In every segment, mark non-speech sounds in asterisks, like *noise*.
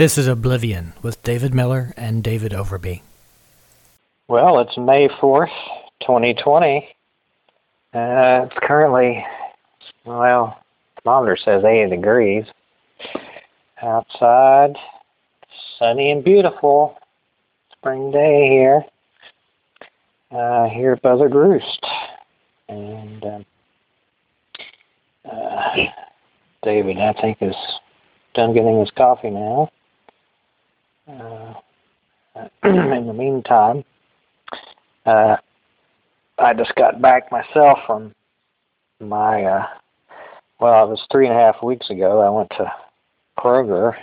This is Oblivion with David Miller and David Overby. Well, it's May 4th, 2020. Uh, it's currently, well, thermometer says 80 degrees. Outside, sunny and beautiful. Spring day here. Uh, here at Buzzard Roost. And um, uh, David, I think, is done getting his coffee now. Uh, *clears throat* in the meantime, uh, I just got back myself from my, uh, well, it was three and a half weeks ago. I went to Kroger.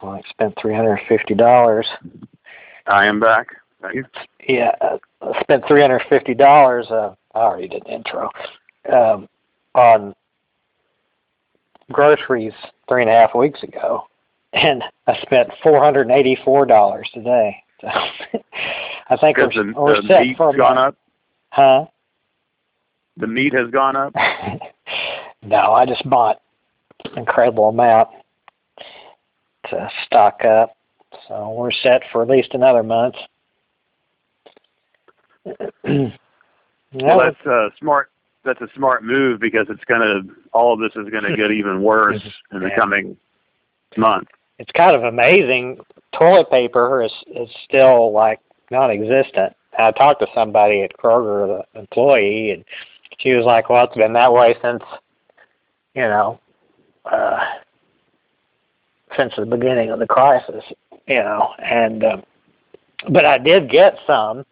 Well, I spent $350. I am back. Thank you. Yeah, uh, I spent $350. Uh, I already did the intro. Um, on groceries three and a half weeks ago, and I spent four hundred and eighty-four dollars today. *laughs* So I think we're, the, we're the set for gone up. Huh? The meat has gone up. *laughs* no, I just bought an incredible amount to stock up, so we're set for at least another month. *clears throat* well, that's a smart. That's a smart move because it's gonna. All of this is gonna get *laughs* even worse in the coming month. It's kind of amazing. Toilet paper is is still like non-existent. I talked to somebody at Kroger, the employee, and she was like, "Well, it's been that way since, you know, uh, since the beginning of the crisis, you know." And um, but I did get some,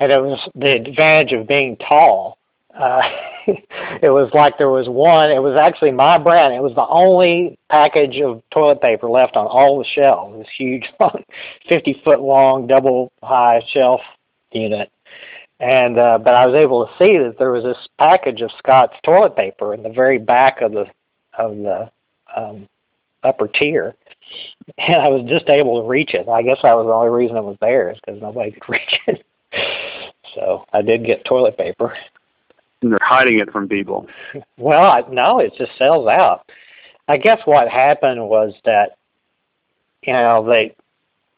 and it was the advantage of being tall. Uh, *laughs* it was like there was one. It was actually my brand. It was the only package of toilet paper left on all the shelves. This huge, *laughs* fifty foot long, double high shelf unit. And uh, but I was able to see that there was this package of Scott's toilet paper in the very back of the of the um, upper tier, *laughs* and I was just able to reach it. I guess that was the only reason it was there is because nobody could reach it. So I did get toilet paper. And they're hiding it from people. Well, no, it just sells out. I guess what happened was that, you know, they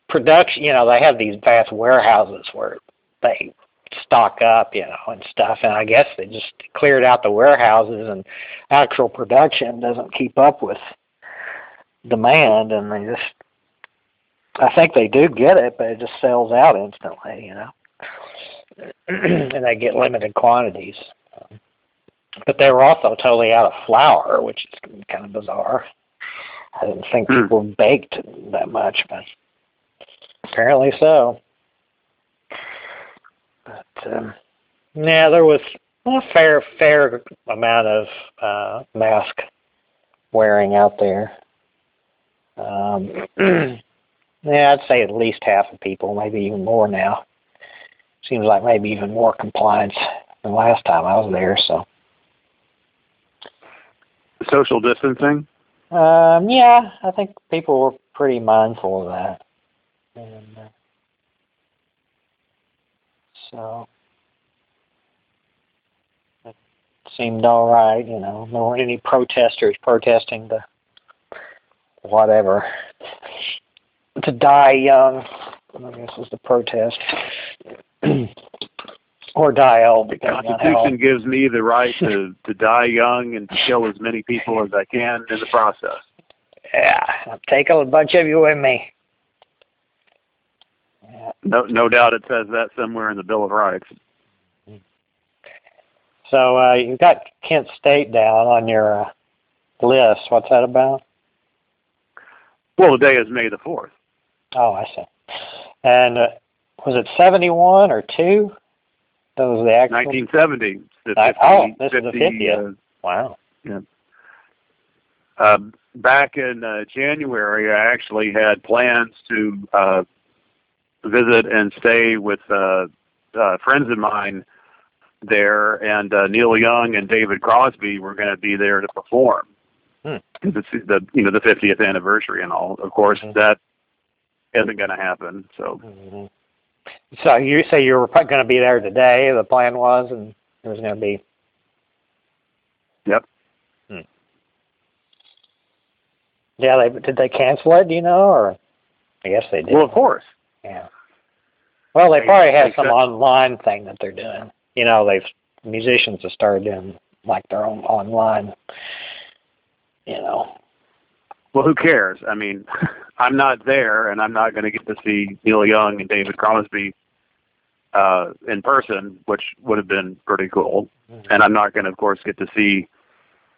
production, you know, they have these vast warehouses where they stock up, you know, and stuff. And I guess they just cleared out the warehouses, and actual production doesn't keep up with demand, and they just. I think they do get it, but it just sells out instantly, you know, *clears throat* and they get limited quantities but they were also totally out of flour, which is kind of bizarre. I didn't think Hmm. people baked that much, but apparently so. But um, yeah, there was a fair fair amount of uh, mask wearing out there. Um, *clears throat* yeah, I'd say at least half of people, maybe even more now. Seems like maybe even more compliance than last time I was there. So. Social distancing. Um, yeah, I think people were pretty mindful of that. And uh, so it seemed all right, you know. There weren't any protesters protesting the whatever. To die young, I guess was the protest. *clears throat* or die old, The depending on how Constitution gives me the right *laughs* to, to die young and to kill as many people as I can in the process. Yeah, I'm taking a bunch of you with me. Yeah. No, no doubt it says that somewhere in the Bill of Rights. So uh, you've got Kent State down on your uh, list. What's that about? Well, the day is May the fourth. Oh, I see. And uh, was it 71 or 2? That was the actual. 1970. The I- 50, oh, this is the 50th. uh, Wow. Uh, back in uh, January, I actually had plans to uh, visit and stay with uh, uh, friends of mine there, and uh, Neil Young and David Crosby were going to be there to perform. Hmm. It's the you know the 50th anniversary and all. Of course, Mhm. that isn't going to happen. So hmm So you say you were going to be there today. The plan was, and it was going to be. Yep. Hmm. Yeah, they did they cancel it? Do you know, or I guess they did. Well, of course. Yeah. Well, they They- probably have some said- online thing that they're doing. You know, they've musicians have started doing like their own online. You know. Well, who cares? I mean, *laughs* I'm not there, and I'm not going to get to see Neil Young and David Crosby uh, in person, which would have been pretty cool. And I'm not going to, of course, get to see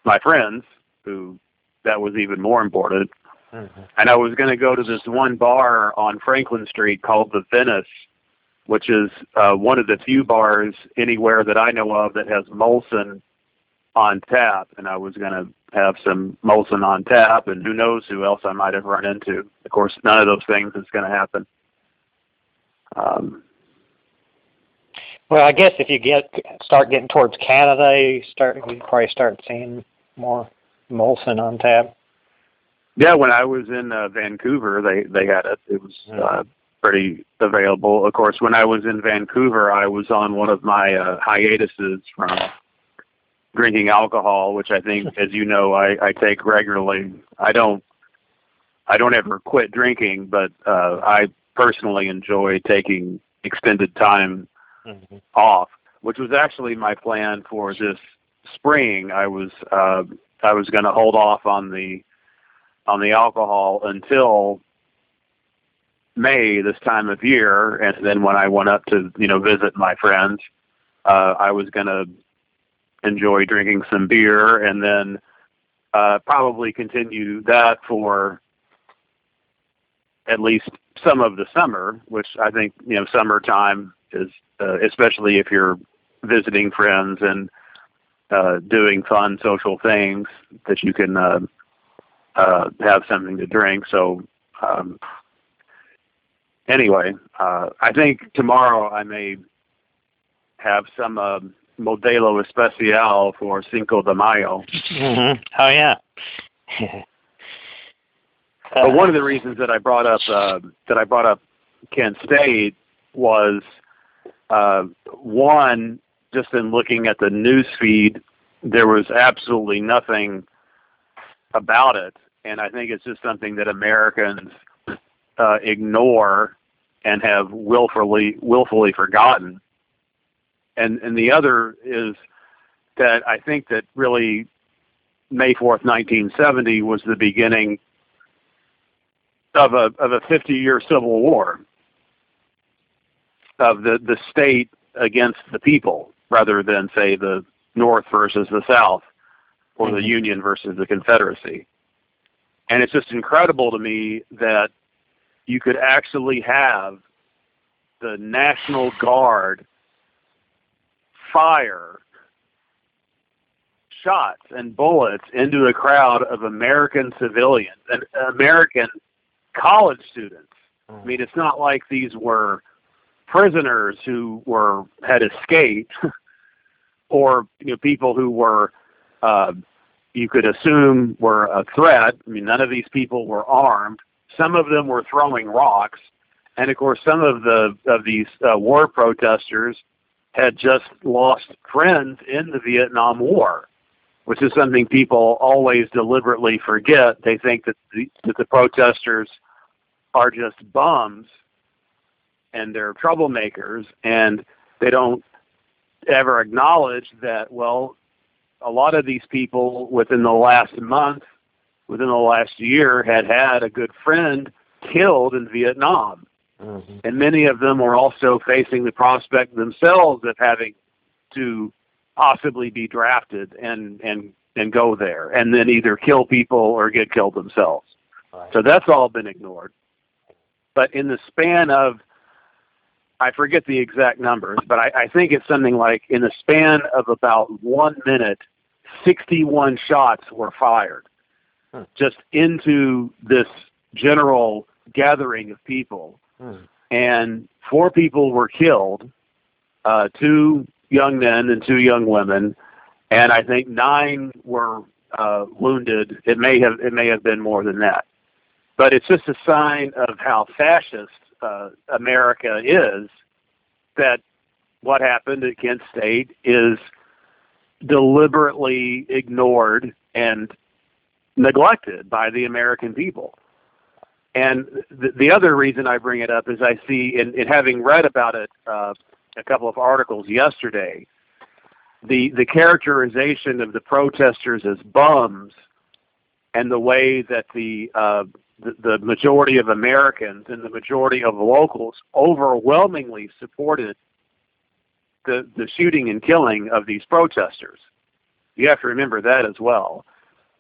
my friends, who that was even more important. Mm-hmm. And I was going to go to this one bar on Franklin Street called the Venice, which is uh, one of the few bars anywhere that I know of that has Molson on tap. And I was going to have some Molson on tap, and who knows who else I might have run into. Of course, none of those things is going to happen. Um, Well, I guess if you get start getting towards Canada, you start you probably start seeing more Molson on tap. Yeah, when I was in uh, Vancouver, they they had it. It was uh, pretty available. Of course, when I was in Vancouver, I was on one of my uh, hiatuses from drinking alcohol, which I think, as you know, I, I take regularly. I don't I don't ever quit drinking, but uh, I personally enjoy taking extended time Mm-hmm. off, which was actually my plan for this spring. I was uh, I was going to hold off on the on the alcohol until May this time of year, and then when I went up to you know visit my friends, uh, I was going to enjoy drinking some beer, and then uh, probably continue that for at least some of the summer, which I think you know summertime is uh, especially if you're visiting friends and uh, doing fun social things that you can uh, uh, have something to drink. So um, anyway, uh, I think tomorrow I may have some uh, Modelo Especial for Cinco de Mayo. Mm-hmm. Oh yeah. *laughs* But one of the reasons that I brought up uh, that I brought up Kent State was uh, one just in looking at the news feed, there was absolutely nothing about it, and I think it's just something that Americans uh, ignore and have willfully willfully forgotten. And and the other is that I think that really May fourth, nineteen seventy, was the beginning of a of a 50 year civil war of the the state against the people rather than say the north versus the south or the Mhm. union versus the confederacy and it's just incredible to me that you could actually have the national guard fire shots and bullets into a crowd of american civilians and american college students. I mean, it's not like these were prisoners who were had escaped, *laughs* or you know people who were uh, you could assume were a threat. I mean, none of these people were armed. Some of them were throwing rocks, and of course, some of the of these uh, war protesters had just lost friends in the Vietnam War which is something people always deliberately forget. They think that the, that the protesters are just bums and they're troublemakers, and they don't ever acknowledge that, well, a lot of these people within the last month, within the last year, had had a good friend killed in Vietnam. Mhm. And many of them are also facing the prospect themselves of having to possibly be drafted and and and go there and then either kill people or get killed themselves. Right. So that's all been ignored. But in the span of I forget the exact numbers, but I, I think it's something like in the span of about one minute, 61 shots were fired Hmm. just into this general gathering of people And four people were killed, uh, two young men and two young women, and I think nine were uh, wounded. It may have it may have been more than that, but it's just a sign of how fascist uh, America is. That what happened at Kent State is deliberately ignored and neglected by the American people. And the, the other reason I bring it up is I see, in, in having read about it uh, a couple of articles yesterday, the the characterization of the protesters as bums, and the way that the uh, the, the majority of Americans and the majority of locals overwhelmingly supported the the shooting and killing of these protesters. You have to remember that as well.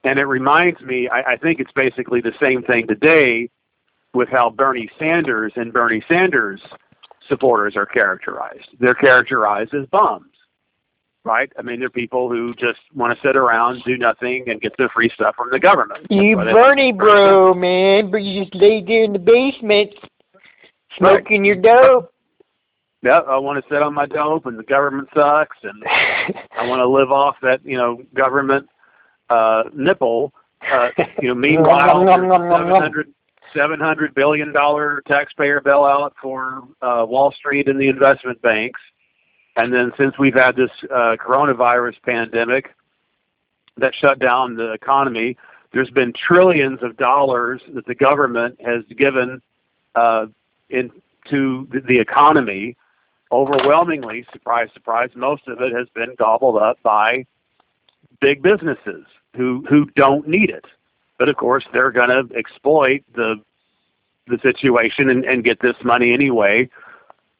And it reminds me, I, I think it's basically the same thing today with how Bernie Sanders and Bernie Sanders supporters are characterized. They're characterized as bums, right? I mean, they're people who just want to sit around, do nothing, and get their free stuff from the government. You Bernie bro, man, but you just lay there in the basement smoking right. your dope. Yep, I want to sit on my dope, and the government sucks, and I want to *laughs* live off that, you know, government uh, nipple. Uh, you know, *laughs* meanwhile, seven hundred seven hundred billion dollar taxpayer bailout for uh, Wall Street and the investment banks, and then since we've had this uh, coronavirus pandemic that shut down the economy, there's been trillions of dollars that the government has given uh, into the economy. Overwhelmingly, surprise, surprise, most of it has been gobbled up by big businesses who who don't need it. But of course, they're going to exploit the the situation and, and get this money anyway,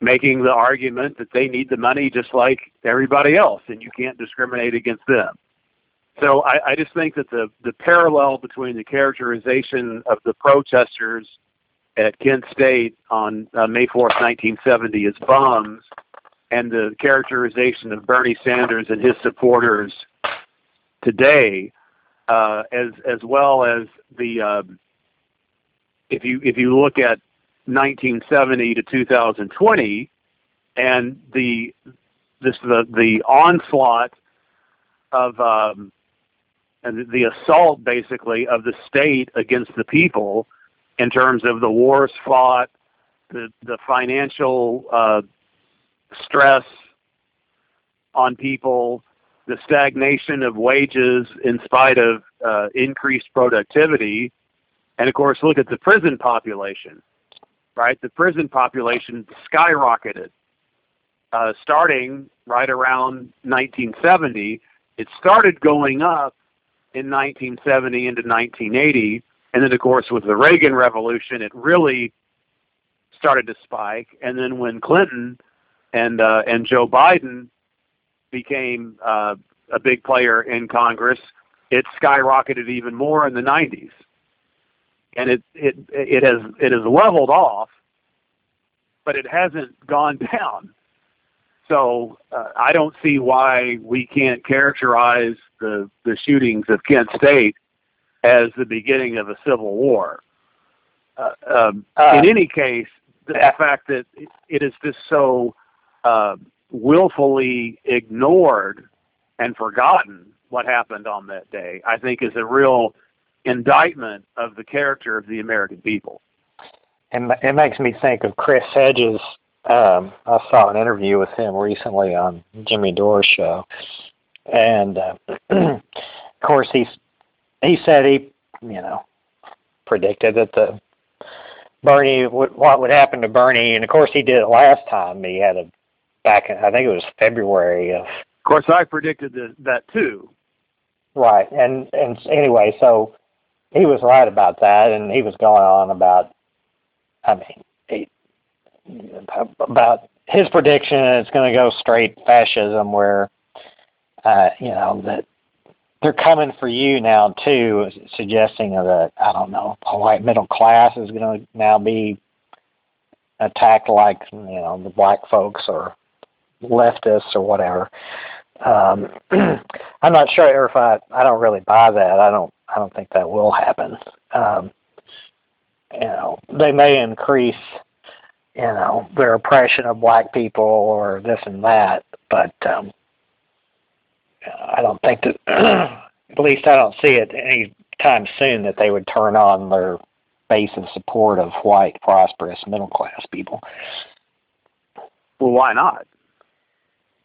making the argument that they need the money just like everybody else, and you can't discriminate against them. So I, I just think that the the parallel between the characterization of the protesters at Kent State on uh, May 4th, 1970, as bums, and the characterization of Bernie Sanders and his supporters today uh, as as well as the uh, if you if you look at 1970 to 2020 and the this the the onslaught of um, and the assault basically of the state against the people in terms of the wars fought, the the financial uh, stress on people, the stagnation of wages in spite of uh, increased productivity. And of course, look at the prison population, right? The prison population skyrocketed uh, starting right around 1970. It started going up in 1970 into 1980. And then, of course, with the Reagan Revolution, it really started to spike. And then when Clinton and uh, and Joe Biden became uh, a big player in Congress, it skyrocketed even more in the 90s, and it it it has it has leveled off, but it hasn't gone *laughs* down. So uh, I don't see why we can't characterize the the shootings of Kent State as the beginning of a civil war. Uh, um, uh, in any case, the, the fact that it is just so uh, willfully ignored and forgotten what happened on that day, I think is a real indictment of the character of the American people. And it makes me think of Chris Hedges. Um, I saw an interview with him recently on Jimmy Dore's show, and uh, *clears throat* of course he's he said he you know predicted that the Bernie what would happen to Bernie, and of course he did it last time. He had a back in, I think it was February of. Of course, I predicted the, that too. Right, and and anyway, so he was right about that, and he was going on about, I mean, he, about his prediction it's going to go straight fascism, where, uh, you know, that they're coming for you now too, suggesting that I don't know, a white middle class is going to now be attacked like you know the black folks or leftists or whatever. Um, *clears throat* I'm not sure if I I don't really buy that. I don't I don't think that will happen. Um, you know, they may increase you know their oppression of black people or this and that, but um, I don't think that *clears throat* at least I don't see it any time soon that they would turn on their base of support of white, prosperous, middle class people. Well, why not?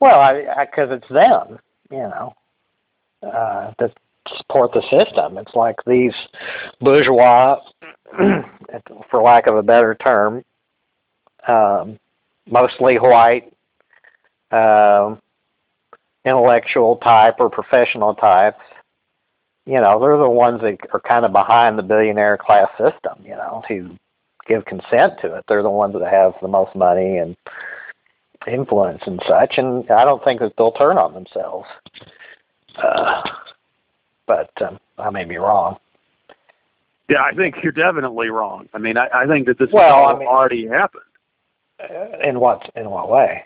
Well, I because it's them, you know. Uh, the support the system. It's like these bourgeois, *clears throat* for lack of a better term, um, mostly white, um, intellectual type or professional types. You know, they're the ones that are kind of behind the billionaire class system. You know, who give consent to it. They're the ones that have the most money and influence and such. And I don't think that they'll turn on themselves. Uh, but um, I may be wrong. Yeah, I think you're definitely wrong. I mean, I, I think that this well, has I mean, already happened. Uh, in what in what way?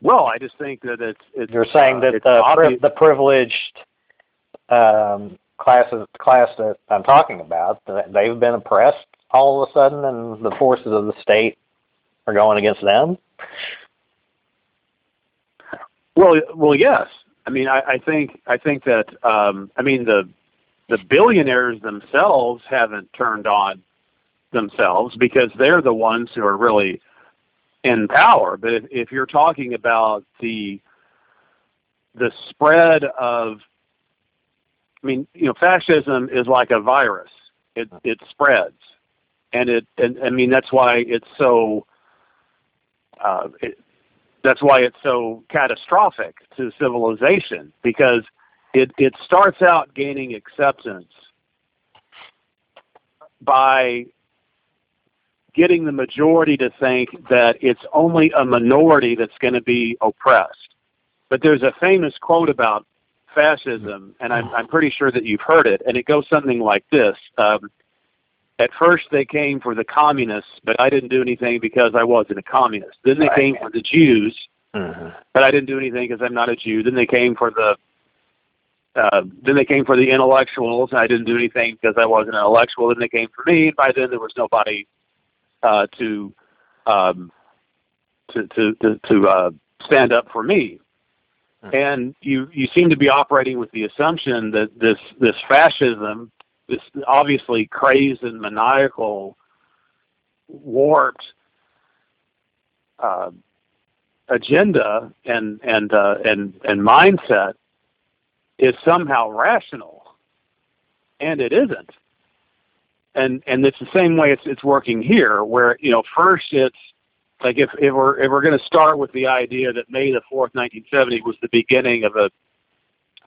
Well, I just think that it's. it's You're saying uh, that the obvious- the privileged um, classes class that I'm talking about, that they've been oppressed all of a sudden, and the forces of the state are going against them. Well, well, yes. I mean, I, I think I think that um, I mean the the billionaires themselves haven't turned on themselves because they're the ones who are really in power. But if, if you're talking about the the spread of, I mean, you know, fascism is like a virus. It it spreads, and it and I mean that's why it's so. Uh, it, that's why it's so catastrophic to civilization because it it starts out gaining acceptance by getting the majority to think that it's only a minority that's going to be oppressed. But there's a famous quote about fascism, and I'm, I'm pretty sure that you've heard it, and it goes something like this. Um, at first, they came for the communists, but I didn't do anything because I wasn't a communist. Then they Right. came for the Jews, Mm-hmm. but I didn't do anything because I'm not a Jew. Then they came for the uh, then they came for the intellectuals, and I didn't do anything because I wasn't an intellectual. Then they came for me. And by then, there was nobody uh, to, um, to to to to uh, stand up for me. Hmm. And you you seem to be operating with the assumption that this this fascism, this obviously crazed and maniacal, warped. Uh, agenda and and uh, and and mindset is somehow rational, and it isn't. And and it's the same way it's it's working here, where you know first it's like if if we're if we're going to start with the idea that May the fourth, nineteen seventy, was the beginning of a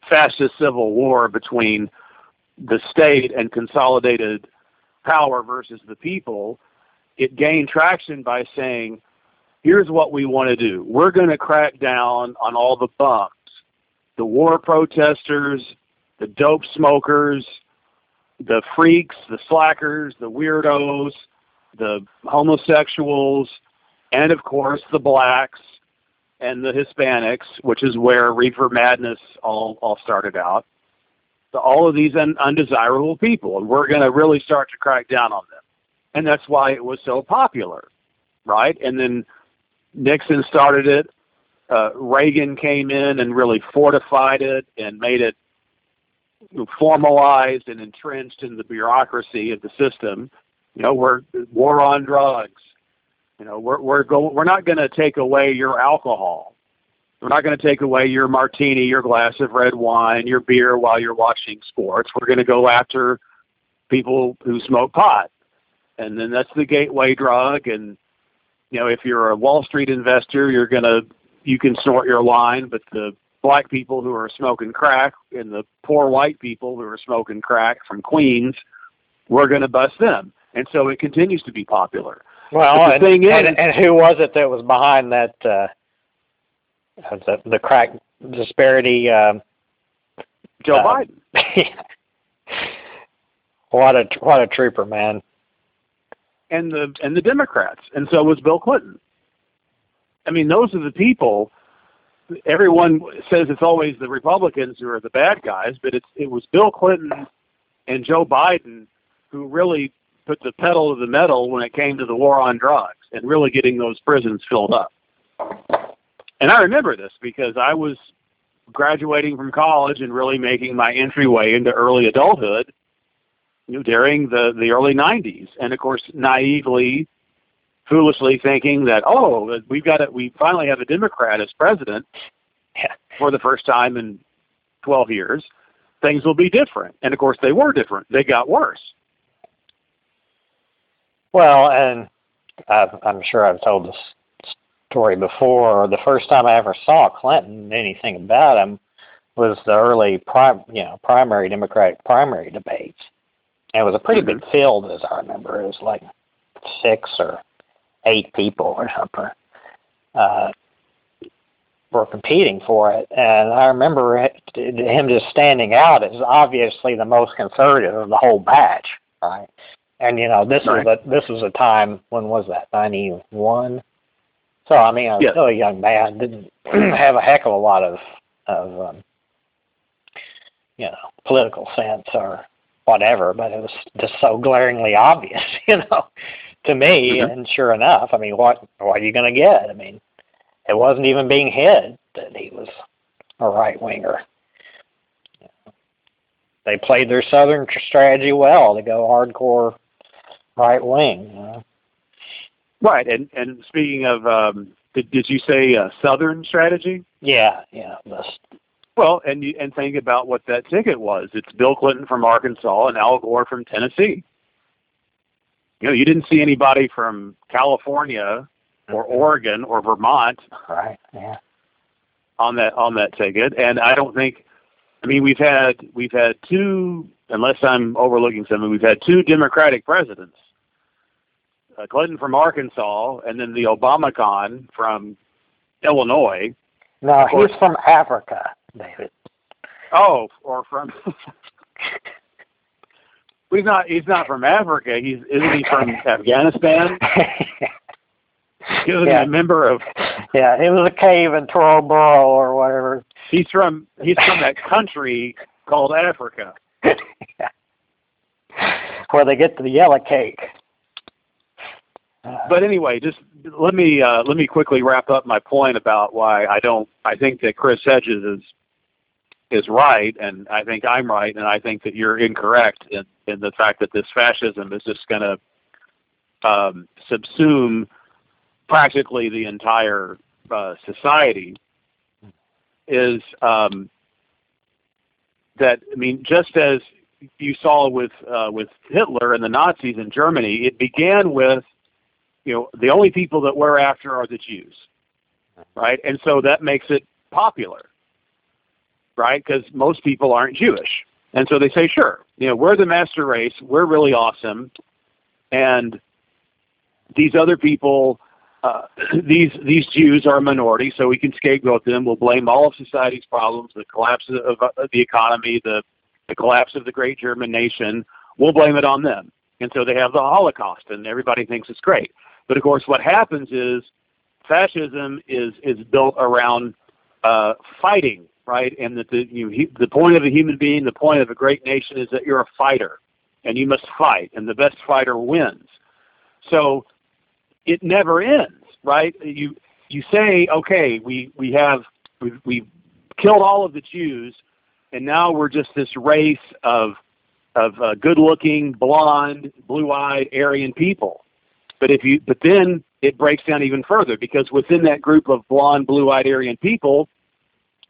fascist civil war between the state and consolidated power versus the people, it gained traction by saying here's what we want to do. We're going to crack down on all the bums, the war protesters, the dope smokers, the freaks, the slackers, the weirdos, the homosexuals, and of course the blacks and the Hispanics, which is where Reefer Madness all, all started out. So all of these un- undesirable people, and we're going to really start to crack down on them. And that's why it was so popular, right? And then Nixon started it. Uh, Reagan came in and really fortified it and made it formalized and entrenched in the bureaucracy of the system. You know, we're war on drugs. You know, we're we're going. We're not going to take away your alcohol. We're not going to take away your martini, your glass of red wine, your beer while you're watching sports. We're going to go after people who smoke pot, and then that's the gateway drug. And you know, if you're a Wall Street investor, you're gonna you can snort your line, but the black people who are smoking crack and the poor white people who are smoking crack from Queens, we're gonna bust them. And so it continues to be popular. Well, and, thing and, is- and who was it that was behind that uh, the the crack disparity? Um, Joe Uh, Biden. *laughs* what a what a trooper, man! and the and the Democrats, and so was Bill Clinton. I mean, those are the people. Everyone says it's always the Republicans who are the bad guys, but it's it was Bill Clinton and Joe Biden who really put the pedal to the metal when it came to the war on drugs and really getting those prisons filled up. And I remember this because I was graduating from college and really making my entryway into early adulthood you know, during the the early 90s, and of course, naively, foolishly thinking that oh, we've got it, we finally have a Democrat as president *laughs* for the first time in 12 years, things will be different. And of course, they were different. They got worse. Well, and I've, I'm sure I've told this story before. The first time I ever saw Clinton, anything about him, was the early prim, you know, primary Democratic primary debates. And it was a pretty mm-hmm. big field, as I remember. It was like six or eight people or something. Uh, were competing for it, and I remember it, him just standing out as obviously the most conservative of the whole batch, right? And you know, this right. was a this was a time when was that ninety one? So I mean, I was yes. still a young man, didn't *clears throat* have a heck of a lot of of um, you know political sense or whatever, but it was just so glaringly *laughs* obvious, you know, to me. Mm-hmm. And sure enough, I mean, what what are you going to get? I mean, it wasn't even being hid that he was a right winger. They played their southern strategy well to go hardcore right wing. You know? Right, and and speaking of, um, did did you say uh, southern strategy? Yeah, yeah. That's, well, and you, and think about what that ticket was. It's Bill Clinton from Arkansas and Al Gore from Tennessee. You know, you didn't see anybody from California or Oregon or Vermont right, yeah. on that on that ticket. And I don't think I mean we've had we've had two unless I'm overlooking something, we've had two Democratic presidents. Uh, Clinton from Arkansas and then the Obama con from Illinois. No, he's from Africa, David. Oh, or from *laughs* He's not. He's not from Africa. He's isn't he from *laughs* Afghanistan? *laughs* He was yeah. a member of. Yeah, he was a cave in Tora Bora or whatever. He's from. He's from that country called Africa. Where they get to the yellow cake. But anyway, just let me uh, let me quickly wrap up my point about why I don't. I think that Chris Hedges is is right, and I think I'm right, and I think that you're incorrect in, in the fact that this fascism is just going to um, subsume practically the entire uh, society. Is um, that I mean, just as you saw with uh, with Hitler and the Nazis in Germany, it began with you know the only people that we're after are the Jews, right? And so that makes it popular right? Because most people aren't Jewish. And so they say, sure, you know, we're the master race, we're really awesome, and these other people, uh, *clears throat* these these Jews are a minority, so we can scapegoat them. We'll blame all of society's problems, the collapse of, the economy, the the collapse of the great German nation. We'll blame it on them. And so they have the Holocaust, and everybody thinks it's great. But of course, what happens is fascism is is built around uh, fighting right? And that the you, he, the point of a human being, the point of a great nation is that you're a fighter, and you must fight, and the best fighter wins. So it never ends, right? You you say, okay, we we have we we killed all of the Jews, and now we're just this race of of uh, good-looking, blonde, blue-eyed Aryan people. But if you but then it breaks down even further because within that group of blonde, blue-eyed Aryan people,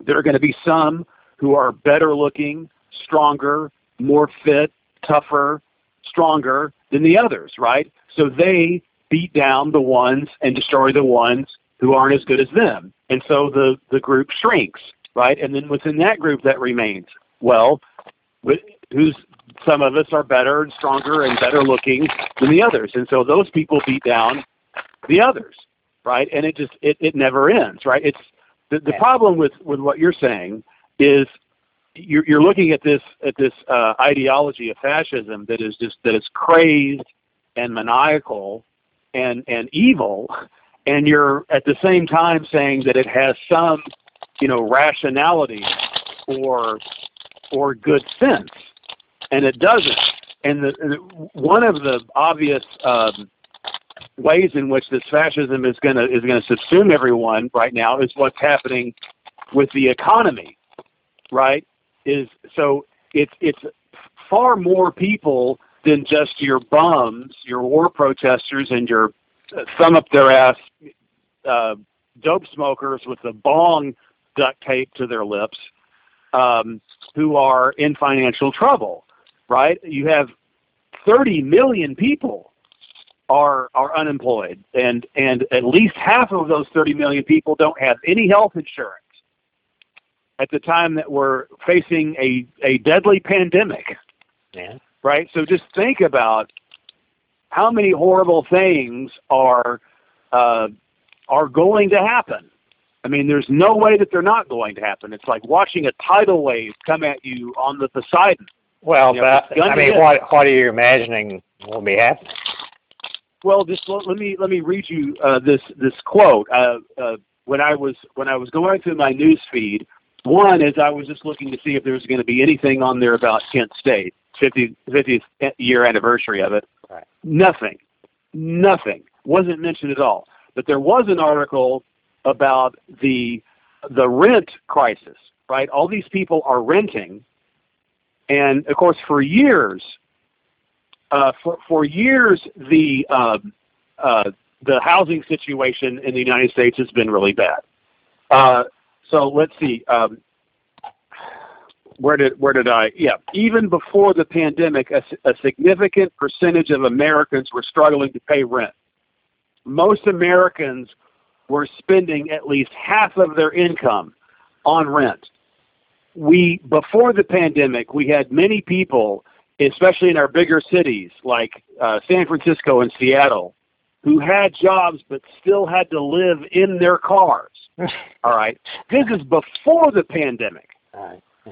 there are going to be some who are better looking, stronger, more fit, tougher, stronger than the others, right? So they beat down the ones and destroy the ones who aren't as good as them. And so the, the group shrinks, right? And then within that group that remains, well, who's some of us are better and stronger and better looking than the others. And so those people beat down the others, right? And it just it, it never ends, right? It's the, the problem with, with what you're saying is you're, you're looking at this at this uh, ideology of fascism that is just that is crazed and maniacal and and evil, and you're at the same time saying that it has some you know rationality or or good sense, and it doesn't. And the, one of the obvious um, ways in which this fascism is going to is going to subsume everyone right now is what's happening with the economy, right? Is so it's it's far more people than just your bums, your war protesters, and your uh, thumb up their ass uh, dope smokers with the bong duct tape to their lips. um, who are in financial trouble, right? You have 30 million people are are unemployed, and and at least half of those 30 million people don't have any health insurance. At the time that we're facing a a deadly pandemic, Yeah. right? So just think about how many horrible things are uh, are going to happen. I mean, there's no way that they're not going to happen. It's like watching a tidal wave come at you on the Poseidon. Well, Yeah, but I mean, what what are you imagining will be happening? Well, just let, let me let me read you uh, this this quote. Uh, uh, when I was when I was going through my news feed, one is I was just looking to see if there was going to be anything on there about Kent State, 50, 50th year anniversary of it. Right. Nothing, nothing wasn't mentioned at all. But there was an article about the the rent crisis. Right, all these people are renting, and of course, for years uh, for for years the um, uh, the housing situation in the United States has been really bad. Uh, so let's see. Um, where did where did I? Yeah, even before the pandemic, a significant percentage of Americans were struggling to pay rent. Most Americans were spending at least half of their income on rent. We before the pandemic, we had many people especially in our bigger cities like uh, San Francisco and Seattle, who had jobs but still had to live in their cars. *laughs* All right, this is before the pandemic.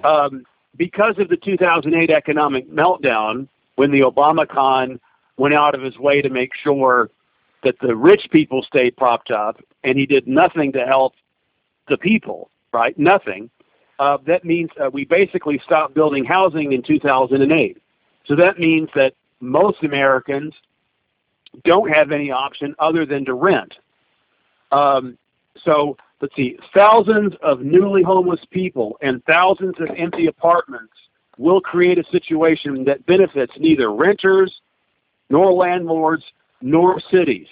Um, because of the 2008 economic meltdown, when the Obama con went out of his way to make sure that the rich people stayed propped up, and he did nothing to help the people, right? Nothing. Uh, that means uh, we basically stopped building housing in 2008. So that means that most Americans don't have any option other than to rent. Um, so let's see, thousands of newly homeless people and thousands of empty apartments will create a situation that benefits neither renters nor landlords nor cities.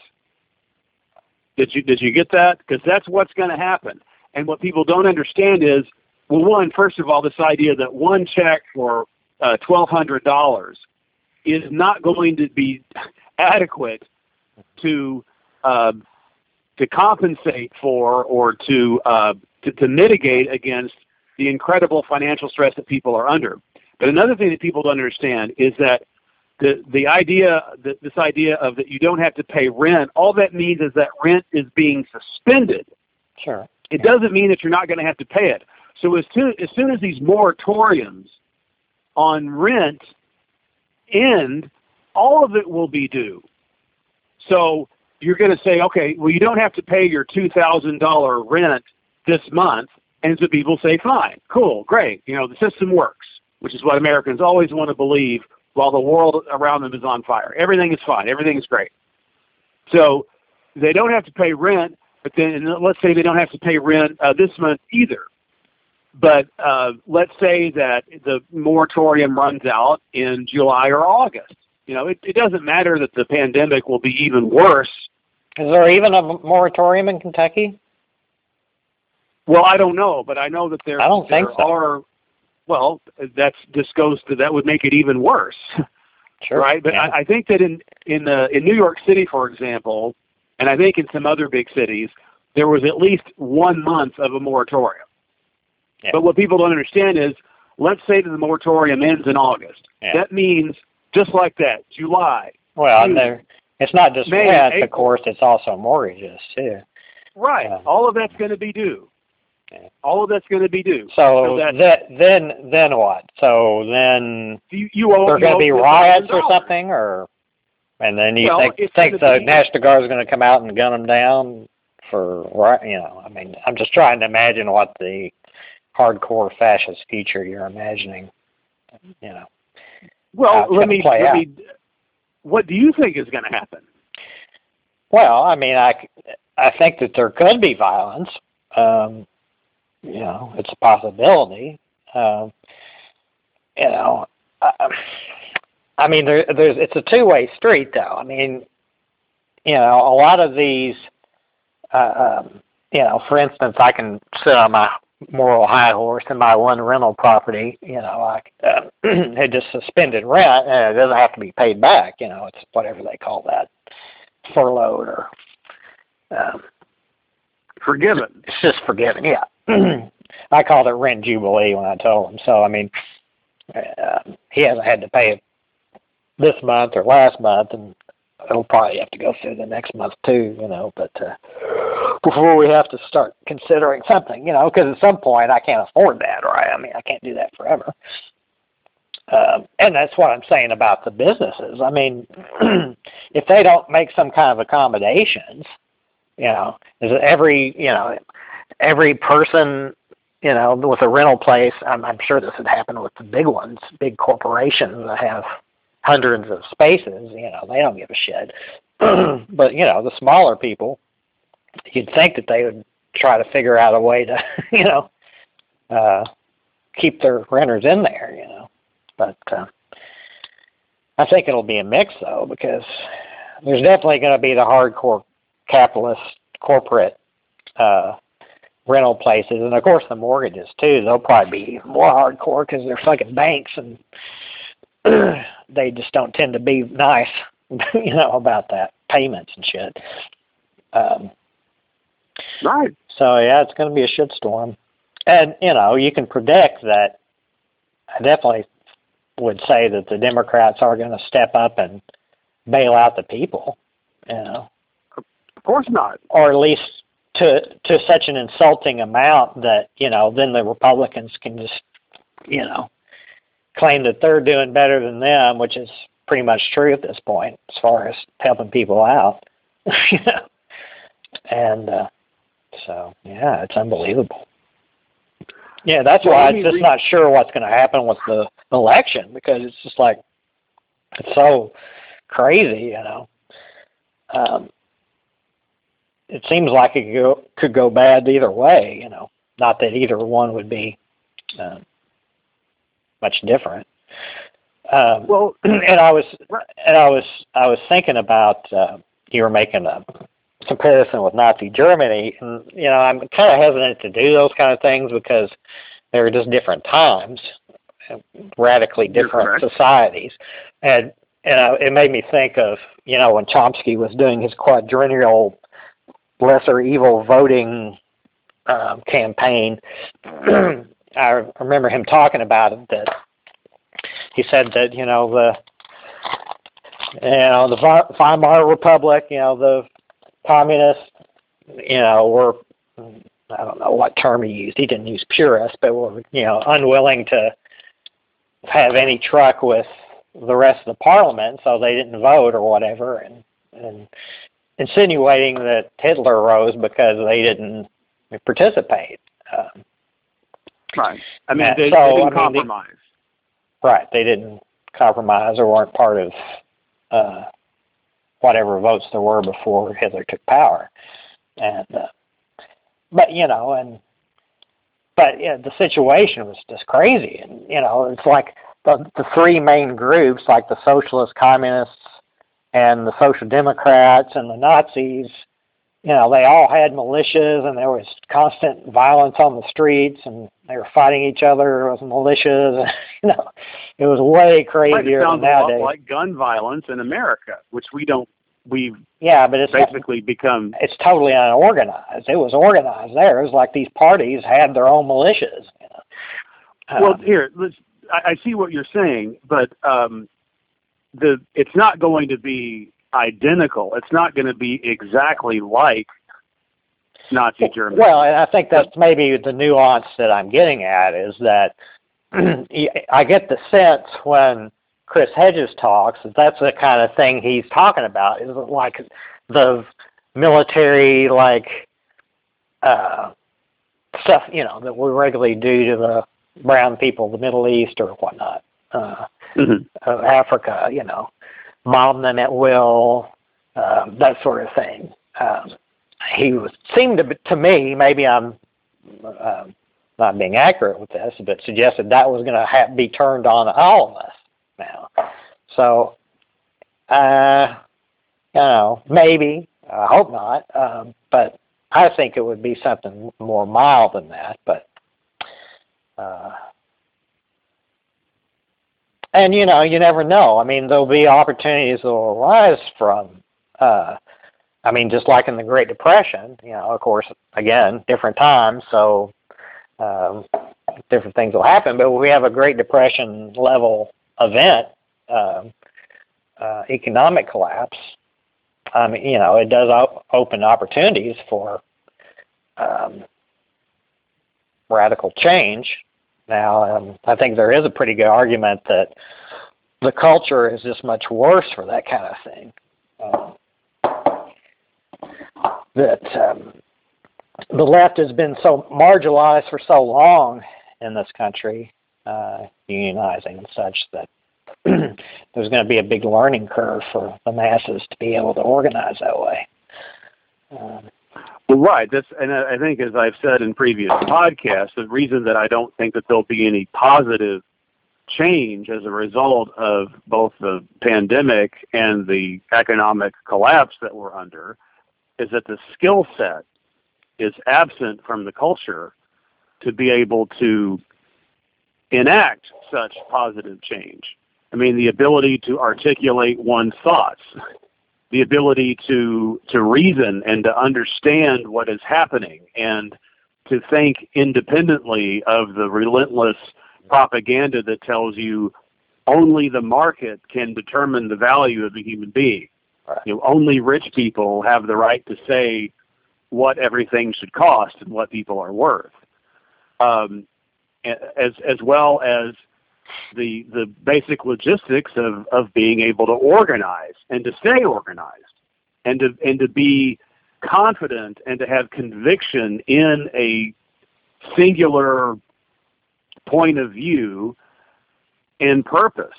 Did you did you get that? Because that's what's going to happen. And what people don't understand is, well, one, first of all, this idea that one check for uh, twelve hundred dollars is not going to be *laughs* adequate to uh, to compensate for or to, uh, to to mitigate against the incredible financial stress that people are under. But another thing that people don't understand is that the the idea that this idea of that you don't have to pay rent, all that means is that rent is being suspended. Sure. It doesn't mean that you're not going to have to pay it. So as soon as soon as these moratoriums on rent end, all of it will be due. So you're going to say, okay, well, you don't have to pay your two thousand dollar rent this month, and so people say, fine, cool, great, you know, the system works, which is what Americans always want to believe while the world around them is on fire. Everything is fine, everything is great. So they don't have to pay rent, but then let's say they don't have to pay rent uh, this month either. But uh, let's say that the moratorium runs out in July or August. You know, it, it doesn't matter that the pandemic will be even worse. Is there even a moratorium in Kentucky? Well, I don't know, but I know that there, I don't there think so. are. Well, that's just goes to that would make it even worse, *laughs* Sure. right? But yeah. I, I think that in in uh, in New York City, for example, and I think in some other big cities, there was at least one month of a moratorium. Yeah. But what people don't understand is, let's say that the moratorium ends in August. Yeah. That means just like that, July. well, June, there, it's not just May, rent, of course. It's also mortgages too. Right. Yeah. All of that's going to be due. Yeah. All of that's going to be due. So, that- that, then then what? So then You, you owe. there are going to be riots or something, or and then you Well, think think the be- National Guard is going to come out and gun them down for right? You know, I mean, I'm just trying to imagine what the hardcore fascist future you're imagining. You know, Well, let me. Let out. me. What do you think is going to happen? well, I mean, I I think that there could be violence. Um, you know, it's a possibility. Um, you know, I, I mean, there, there's it's a two-way street, though. I mean, you know, a lot of these, uh, um, you know, for instance, I can sit on my moral high horse in my one rental property, you know, I uh, had just suspended rent, and it doesn't have to be paid back. You know, it's whatever they call that, furloughed or um, forgiven. It's just forgiven. Yeah, *clears throat* I called it rent jubilee when I told him. So I mean, uh, he hasn't had to pay it this month or last month, and it'll probably have to go through the next month too. You know, but. Uh, before we have to start considering something, you know, because at some point I can't afford that, right? I mean, I can't do that forever. Um, and that's what I'm saying about the businesses. I mean, *clears throat* if they don't make some kind of accommodations, you know, is every you know every person you know with a rental place? I'm, I'm sure this would happen with the big ones, big corporations that have hundreds of spaces. You know, they don't give a shit. *clears throat* but you know, the smaller people you'd think that they would try to figure out a way to, *laughs* you know, uh, keep their renters in there, you know. But uh, I think it'll be a mix though, because there's definitely going to be the hardcore capitalist corporate uh, rental places, and of course the mortgages too. They'll probably be even more hardcore because they're fucking banks, and *clears throat* they just don't tend to be nice, *laughs* you know, about that payments and shit. Um, Right. So yeah, it's going to be a shitstorm, and you know you can predict that. I definitely would say that the Democrats are going to step up and bail out the people. You know, of course not, or at least to to such an insulting amount that you know then the Republicans can just you know claim that they're doing better than them, which is pretty much true at this point as far as helping people out. *laughs* you know, and uh, so yeah, it's unbelievable. Yeah, that's why I'm just not sure what's going to happen with the election because it's just like it's so crazy, you know. Um, it seems like it could go, could go bad either way, you know. Not that either one would be uh, much different. Um, well, *clears throat* and I was and I was I was thinking about uh, you were making a comparison with Nazi Germany, and you know I'm kind of hesitant to do those kind of things because they were just different times, radically different societies, and and uh, it made me think of you know when Chomsky was doing his quadrennial lesser evil voting um, campaign. *clears throat* I remember him talking about it that he said that you know the you know the Weimar Republic, you know the communists, you know, were I don't know what term he used. He didn't use purist, but were you know unwilling to have any truck with the rest of the parliament, so they didn't vote or whatever, and and insinuating that Hitler rose because they didn't participate. Um, right. I mean, they, so, they didn't I mean, compromise. They, right. They didn't compromise or weren't part of uh, whatever votes there were before Hitler took power. And uh, but you know, and but yeah, the situation was just crazy, and you know, it's like the the three main groups, like the socialist, communists, and the social democrats and the Nazis. You know, they all had militias, and there was constant violence on the streets, and they were fighting each other with militias. *laughs* you know, it was way crazier it sounds than nowadays. A lot like gun violence in America, which we don't we've yeah, but it's basically become it's totally unorganized. It was organized there. It was like these parties had their own militias. You know? well, here, let's. I, I see what you're saying, but um, the it's not going to be identical. It's not going to be exactly like Nazi Germany. Well, and I think that's maybe the nuance that I'm getting at is that *clears throat* I get the sense when Chris Hedges talks, that that's the kind of thing he's talking about. Is like the military like uh, stuff, you know, that we regularly do to the brown people of the Middle East or whatnot, uh, mm-hmm. uh, Africa, you know, bomb them at will, uh, that sort of thing. Um, he was, seemed to to me, maybe I'm uh, not being accurate with this, but suggested that was going to be turned on all of us now. So, uh, you know, maybe I hope not, um, but I think it would be something more mild than that. But Uh, and you know, you never know. I mean, there'll be opportunities that will arise from. Uh, I mean, just like in the Great Depression, you know, of course, again, different times, so um, different things will happen. But we have a Great Depression level event, uh, uh, economic collapse. I mean, you know, it does op- open opportunities for um, radical change. Now, um, I think there is a pretty good argument that the culture is just much worse for that kind of thing. Um, that um, the left has been so marginalized for so long in this country, uh, unionizing and such, that *clears throat* there's going to be a big learning curve for the masses to be able to organize that way. Um, well, right. That's, and I think, as I've said in previous podcasts, the reason that I don't think that there'll be any positive change as a result of both the pandemic and the economic collapse that we're under is that the skill set is absent from the culture to be able to enact such positive change. I mean, the ability to articulate one's thoughts, *laughs* the ability to to reason and to understand what is happening, and to think independently of the relentless propaganda that tells you only the market can determine the value of a human being. Right. You know, only rich people have the right to say what everything should cost and what people are worth, um, as as well as the the basic logistics of of being able to organize and to stay organized and to and to be confident and to have conviction in a singular point of view and purpose.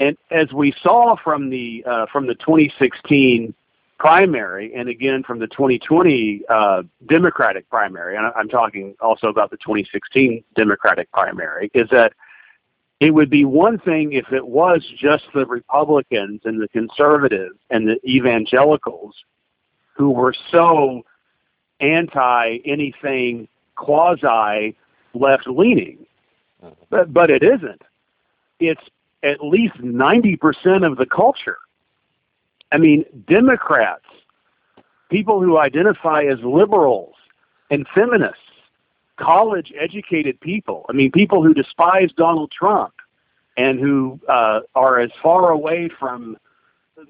And as we saw from the uh, from the 2016 primary, and again from the 2020 uh, Democratic primary, and I'm talking also about the 2016 Democratic primary, is that it would be one thing if it was just the Republicans and the conservatives and the evangelicals who were so anti anything quasi left leaning. Mm-hmm. But, but it isn't. It's at least 90% of the culture. I mean, Democrats, people who identify as liberals and feminists, college educated people. I mean, people who despise Donald Trump and who uh, are as far away from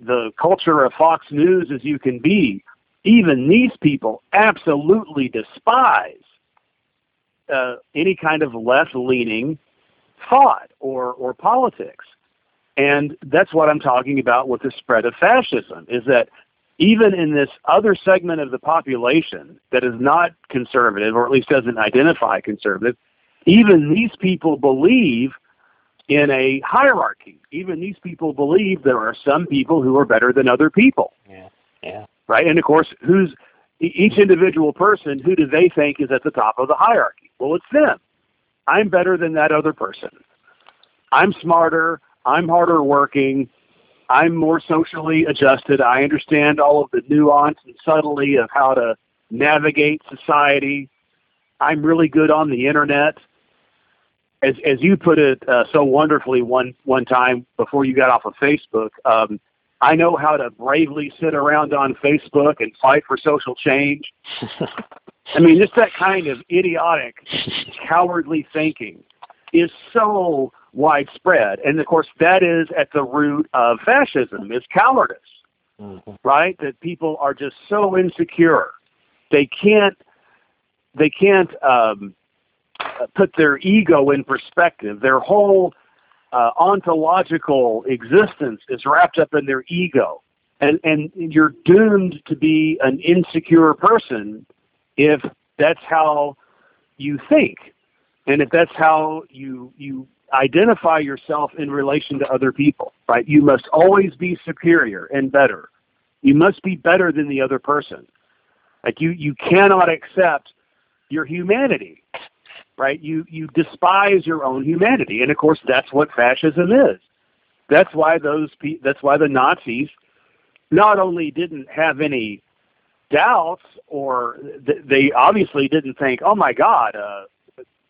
the culture of Fox News as you can be. Even these people absolutely despise uh, any kind of left leaning thought or, or politics. And that's what I'm talking about with the spread of fascism is that even in this other segment of the population that is not conservative, or at least doesn't identify conservative, even these people believe in a hierarchy. Even these people believe there are some people who are better than other people. Yeah. Yeah. Right? And of course, who's each individual person, who do they think is at the top of the hierarchy? Well, it's them. I'm better than that other person. I'm smarter. I'm harder working. I'm more socially adjusted. I understand all of the nuance and subtlety of how to navigate society. I'm really good on the internet. As as you put it uh, so wonderfully one one time before you got off of Facebook, um, I know how to bravely sit around on Facebook and fight for social change. *laughs* I mean, just that kind of idiotic, cowardly thinking is so widespread. And of course, that is at the root of fascism, is cowardice, mm-hmm. right? That people are just so insecure. They can't, they can't um, put their ego in perspective. Their whole uh, ontological existence is wrapped up in their ego. And, and you're doomed to be an insecure person if that's how you think and if that's how you you identify yourself in relation to other people, right? You must always be superior and better. You must be better than the other person. Like you, you cannot accept your humanity, right? You, you despise your own humanity. And of course, that's what fascism is. That's why those, pe- that's why the Nazis not only didn't have any doubts or th- they obviously didn't think, oh my God, uh,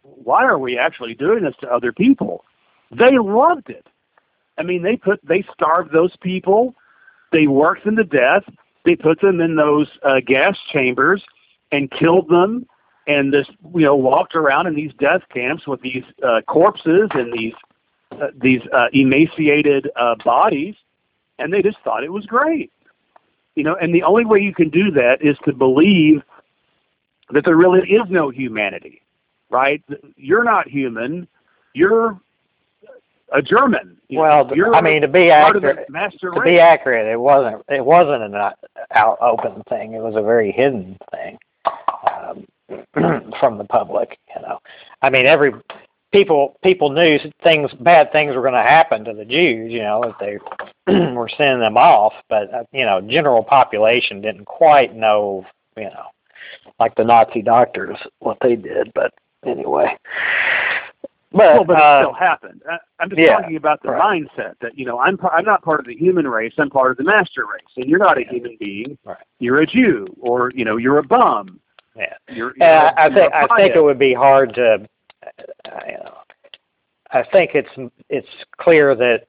why are we actually doing this to other people? They loved it. I mean, they put they starved those people. They worked them to death. They put them in those uh, gas chambers and killed them, and this you know walked around in these death camps with these uh, corpses and these uh, these uh, emaciated uh, bodies, and they just thought it was great. You know, and the only way you can do that is to believe that there really is no humanity, right? You're not human. You're a German. You well, know, you're I mean, to be part of the accurate, to race. be accurate, it wasn't it wasn't an out, out open thing. It was a very hidden thing um, *clears throat* from the public. You know, I mean, every people people knew things bad things were going to happen to the Jews. You know, that they *clears throat* were sending them off, but uh, you know, general population didn't quite know. You know, like the Nazi doctors what they did. But anyway. But, well, but uh, it still happened. I, I'm just yeah, talking about the right. mindset that you know I'm I'm not part of the human race. I'm part of the master race, and you're not a human being. Right. You're a Jew, or you know you're a bum. Yeah. You're, you're Yeah, a- I you're think I think it would be hard to. Uh, I think it's it's clear that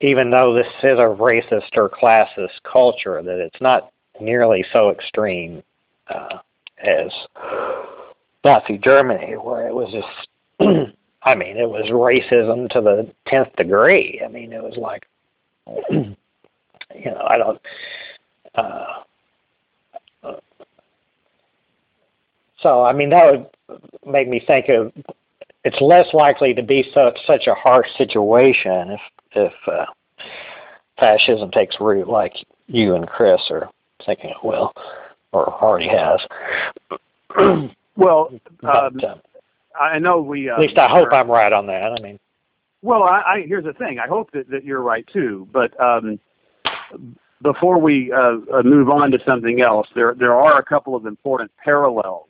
even though this is a racist or classist culture, that it's not nearly so extreme uh, as Nazi Germany, where it was just. *clears throat* I mean, it was racism to the tenth degree. I mean, it was like, *clears throat* you know, I don't. Uh, So I mean that would make me think of it's less likely to be such such a harsh situation if if uh, fascism takes root like you and Chris are thinking it will or already has. *clears throat* Well, but um, uh, I know we. Uh, at least I hope I'm right on that. I mean, Well, I, I here's the thing. I hope that, that you're right too. But um, before we uh, uh, move on to something else, there there are a couple of important parallels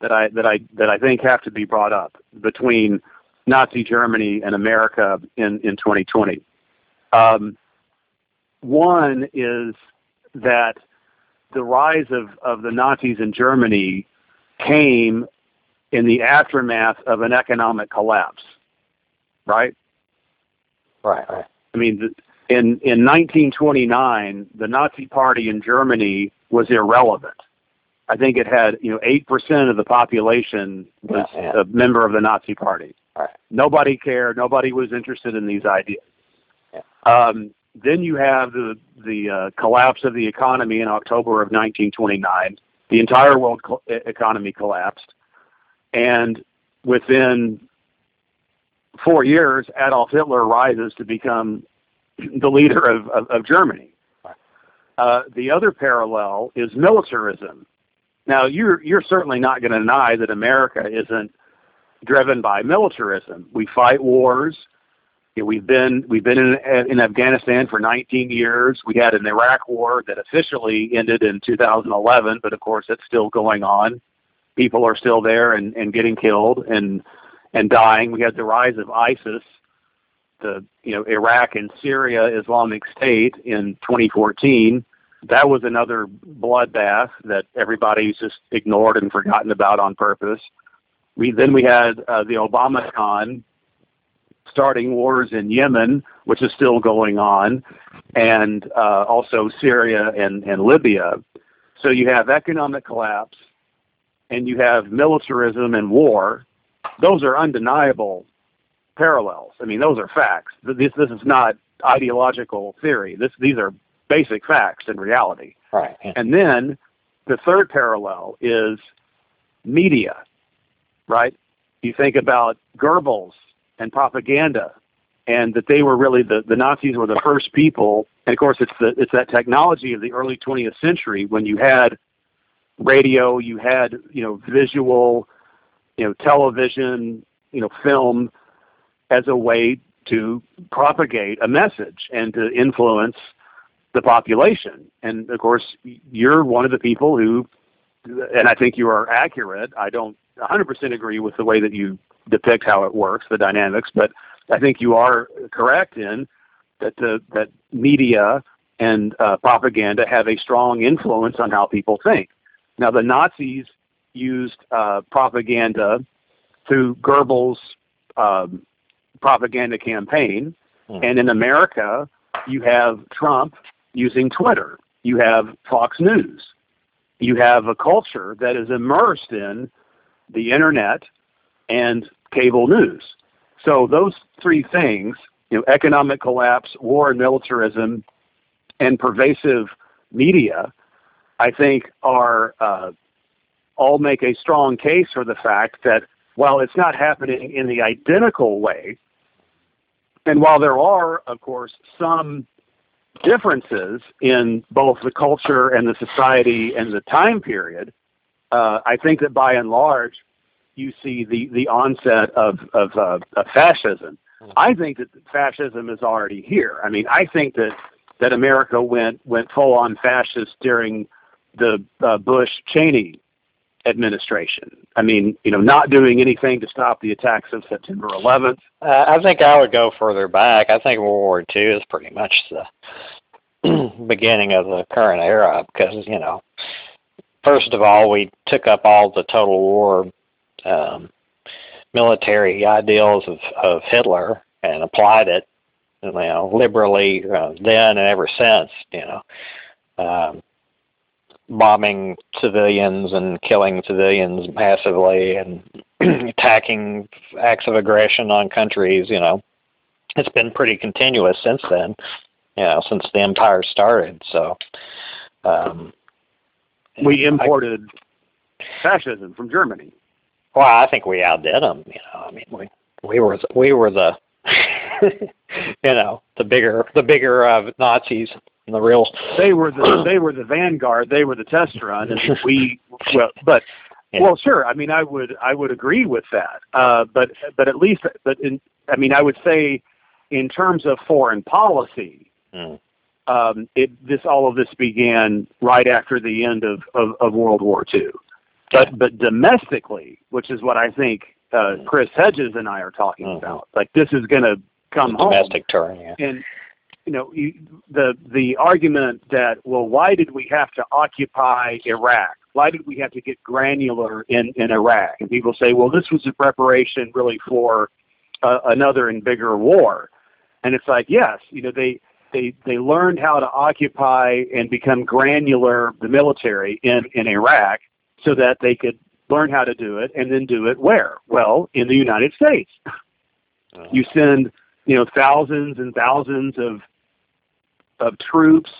that I that I that I think have to be brought up between Nazi Germany and America in in 2020. Um, one is that the rise of, of the Nazis in Germany came in the aftermath of an economic collapse, right? right, right, I mean, in in 1929, the Nazi Party in Germany was irrelevant. I think it had you know eight percent of the population was Yeah, yeah. a member of the Nazi Party. Right. Nobody cared. Nobody was interested in these ideas. Yeah. Um, then you have the the uh, collapse of the economy in October of 1929. The entire world co- economy collapsed, and within four years, Adolf Hitler rises to become *clears throat* the leader of, of, of Germany. Uh, the other parallel is militarism. Now, you're you're certainly not going to deny that America isn't driven by militarism. We fight wars. We've been we've been in in Afghanistan for 19 years. We had an Iraq war that officially ended in 2011, but of course it's still going on. People are still there and, and getting killed and and dying. We had the rise of ISIS, the you know Iraq and Syria Islamic State in 2014. That was another bloodbath that everybody's just ignored and forgotten about on purpose. We then we had uh, the Obama con starting wars in Yemen, which is still going on, and uh, also Syria and, and Libya. So you have economic collapse, and you have militarism and war. Those are undeniable parallels. I mean, those are facts. This this is not ideological theory. This these are basic facts in reality. right. And then the third parallel is media, right? You think about Goebbels and propaganda, and that they were really the, the Nazis were the first people. And of course, it's the it's that technology of the early 20th century when you had radio, you had you know visual, you know television, you know film as a way to propagate a message and to influence the population. And of course, you're one of the people who, and I think you are accurate. I don't 100% agree with the way that you depict how it works, the dynamics, but I think you are correct in that the, that media and uh, propaganda have a strong influence on how people think. Now, the Nazis used uh, propaganda through Goebbels' um, propaganda campaign. Hmm. And in America, you have Trump using Twitter. You have Fox News. You have a culture that is immersed in the internet and cable news. So those three things, you know, economic collapse, war and militarism, and pervasive media, I think are uh, all make a strong case for the fact that while it's not happening in the identical way, and while there are, of course, some differences in both the culture and the society and the time period, uh, I think that by and large, you see the, the onset of, of, uh, of fascism. I think that fascism is already here. I mean, I think that, that America went, went full on fascist during the uh, Bush Cheney administration. I mean, you know, not doing anything to stop the attacks of September 11th. Uh, I think I would go further back. I think World War II is pretty much the *clears throat* beginning of the current era because, you know, first of all, we took up all the total war um, military ideals of, of Hitler and applied it, you know, liberally uh, then and ever since, you know. Um, bombing civilians and killing civilians massively and *clears throat* attacking acts of aggression on countries, you know. It's been pretty continuous since then, you know, since the empire started. So um we imported I, fascism from Germany. Well, I think we outdid them, you know. I mean, we we were we were the *laughs* you know, the bigger the bigger uh, Nazis the real they were the *clears throat* they were the vanguard they were the test run and we well but yeah. well sure i mean i would i would agree with that uh but but at least but in i mean i would say in terms of foreign policy mm. Um it this all of this began right after the end of of, of world war ii but but domestically which is what i think uh chris hedges and i are talking mm. about like this is going to come home domestic turn yeah and you know, you, the the argument that well, why did we have to occupy Iraq? Why did we have to get granular in in Iraq? And people say, well, this was a preparation really for uh, another and bigger war. And it's like, yes, you know, they they they learned how to occupy and become granular the military in in Iraq so that they could learn how to do it and then do it where? Well, in the United States. Uh-huh. You send you know thousands and thousands of of troops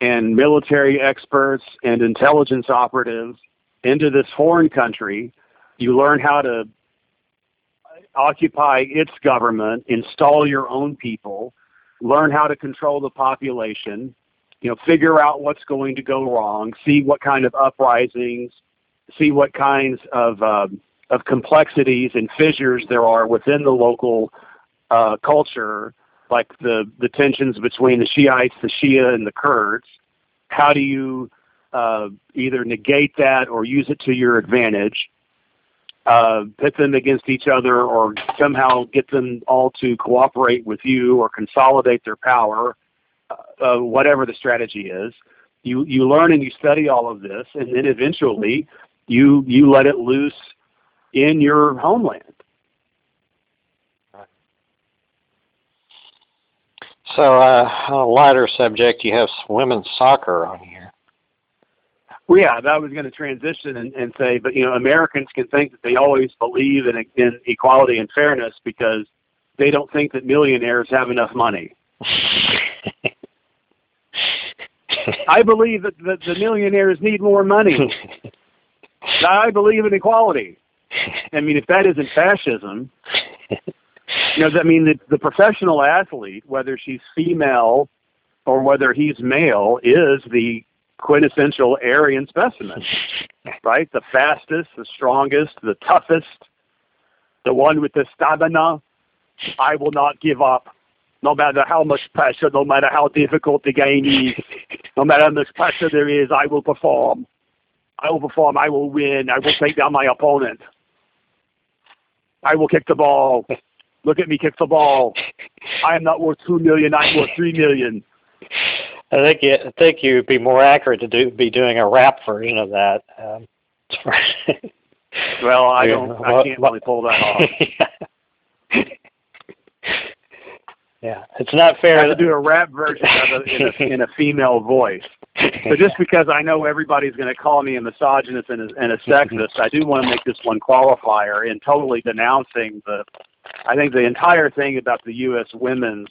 and military experts and intelligence operatives into this foreign country. You learn how to occupy its government, install your own people, learn how to control the population, you know, figure out what's going to go wrong, see what kind of uprisings, see what kinds of um, of complexities and fissures there are within the local uh, culture, like the the tensions between the Shiites, the Shia, and the Kurds. How do you uh, either negate that or use it to your advantage? Uh, pit them against each other, or somehow get them all to cooperate with you, or consolidate their power, uh, uh, whatever the strategy is. You you learn and you study all of this, and then eventually you you let it loose in your homeland. So, uh, on a lighter subject, you have women's soccer on here. Well, yeah, that was going to transition and, and say, but you know, Americans can think that they always believe in, in equality and fairness because they don't think that millionaires have enough money. *laughs* I believe that the, the millionaires need more money. I believe in equality. I mean, if that isn't fascism, you know, I mean, the, the professional athlete, whether she's female or whether he's male, is the quintessential Aryan specimen, *laughs* right? The fastest, the strongest, the toughest, the one with the stamina. I will not give up, no matter how much pressure, no matter how difficult the game is, no matter how much pressure there is, I will perform. I will perform. I will win. I will take down my opponent. I will kick the ball. Look at me kick the ball. I am not worth two million. I'm worth three million. I think you, I think you'd be more accurate to do be doing a rap version of that. Um, *laughs* Well, I don't. I can't really pull that off. *laughs* yeah, it's not fair. to do a rap version of it in a, *laughs* in a female voice. So just because I know everybody's going to call me a misogynist and a, and a sexist, I do want to make this one qualifier in totally denouncing the. I think the entire thing about the U.S. women's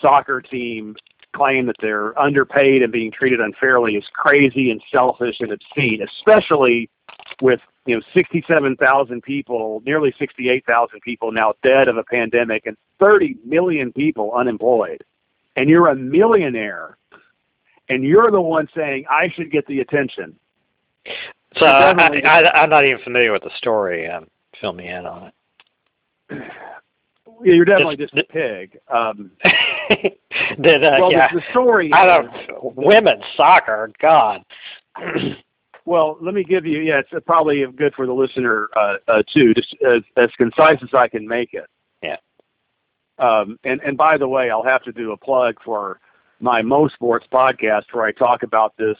soccer team claim that they're underpaid and being treated unfairly is crazy and selfish and obscene, especially with you know 67,000 people, nearly 68,000 people now dead of a pandemic and 30 million people unemployed. And you're a millionaire and you're the one saying I should get the attention. so I, I, I'm not even familiar with the story. Um, fill me in on *sighs* Yeah, You're definitely Just- just a pig. Um, *laughs* uh, well, yeah? the, the story. I don't. Women's soccer, God. *clears throat* Well, let me give you. Yeah, it's probably good for the listener uh, uh, too, just as, as concise as I can make it. Yeah. Um, and and by the way, I'll have to do a plug for my Mo Sports podcast where I talk about this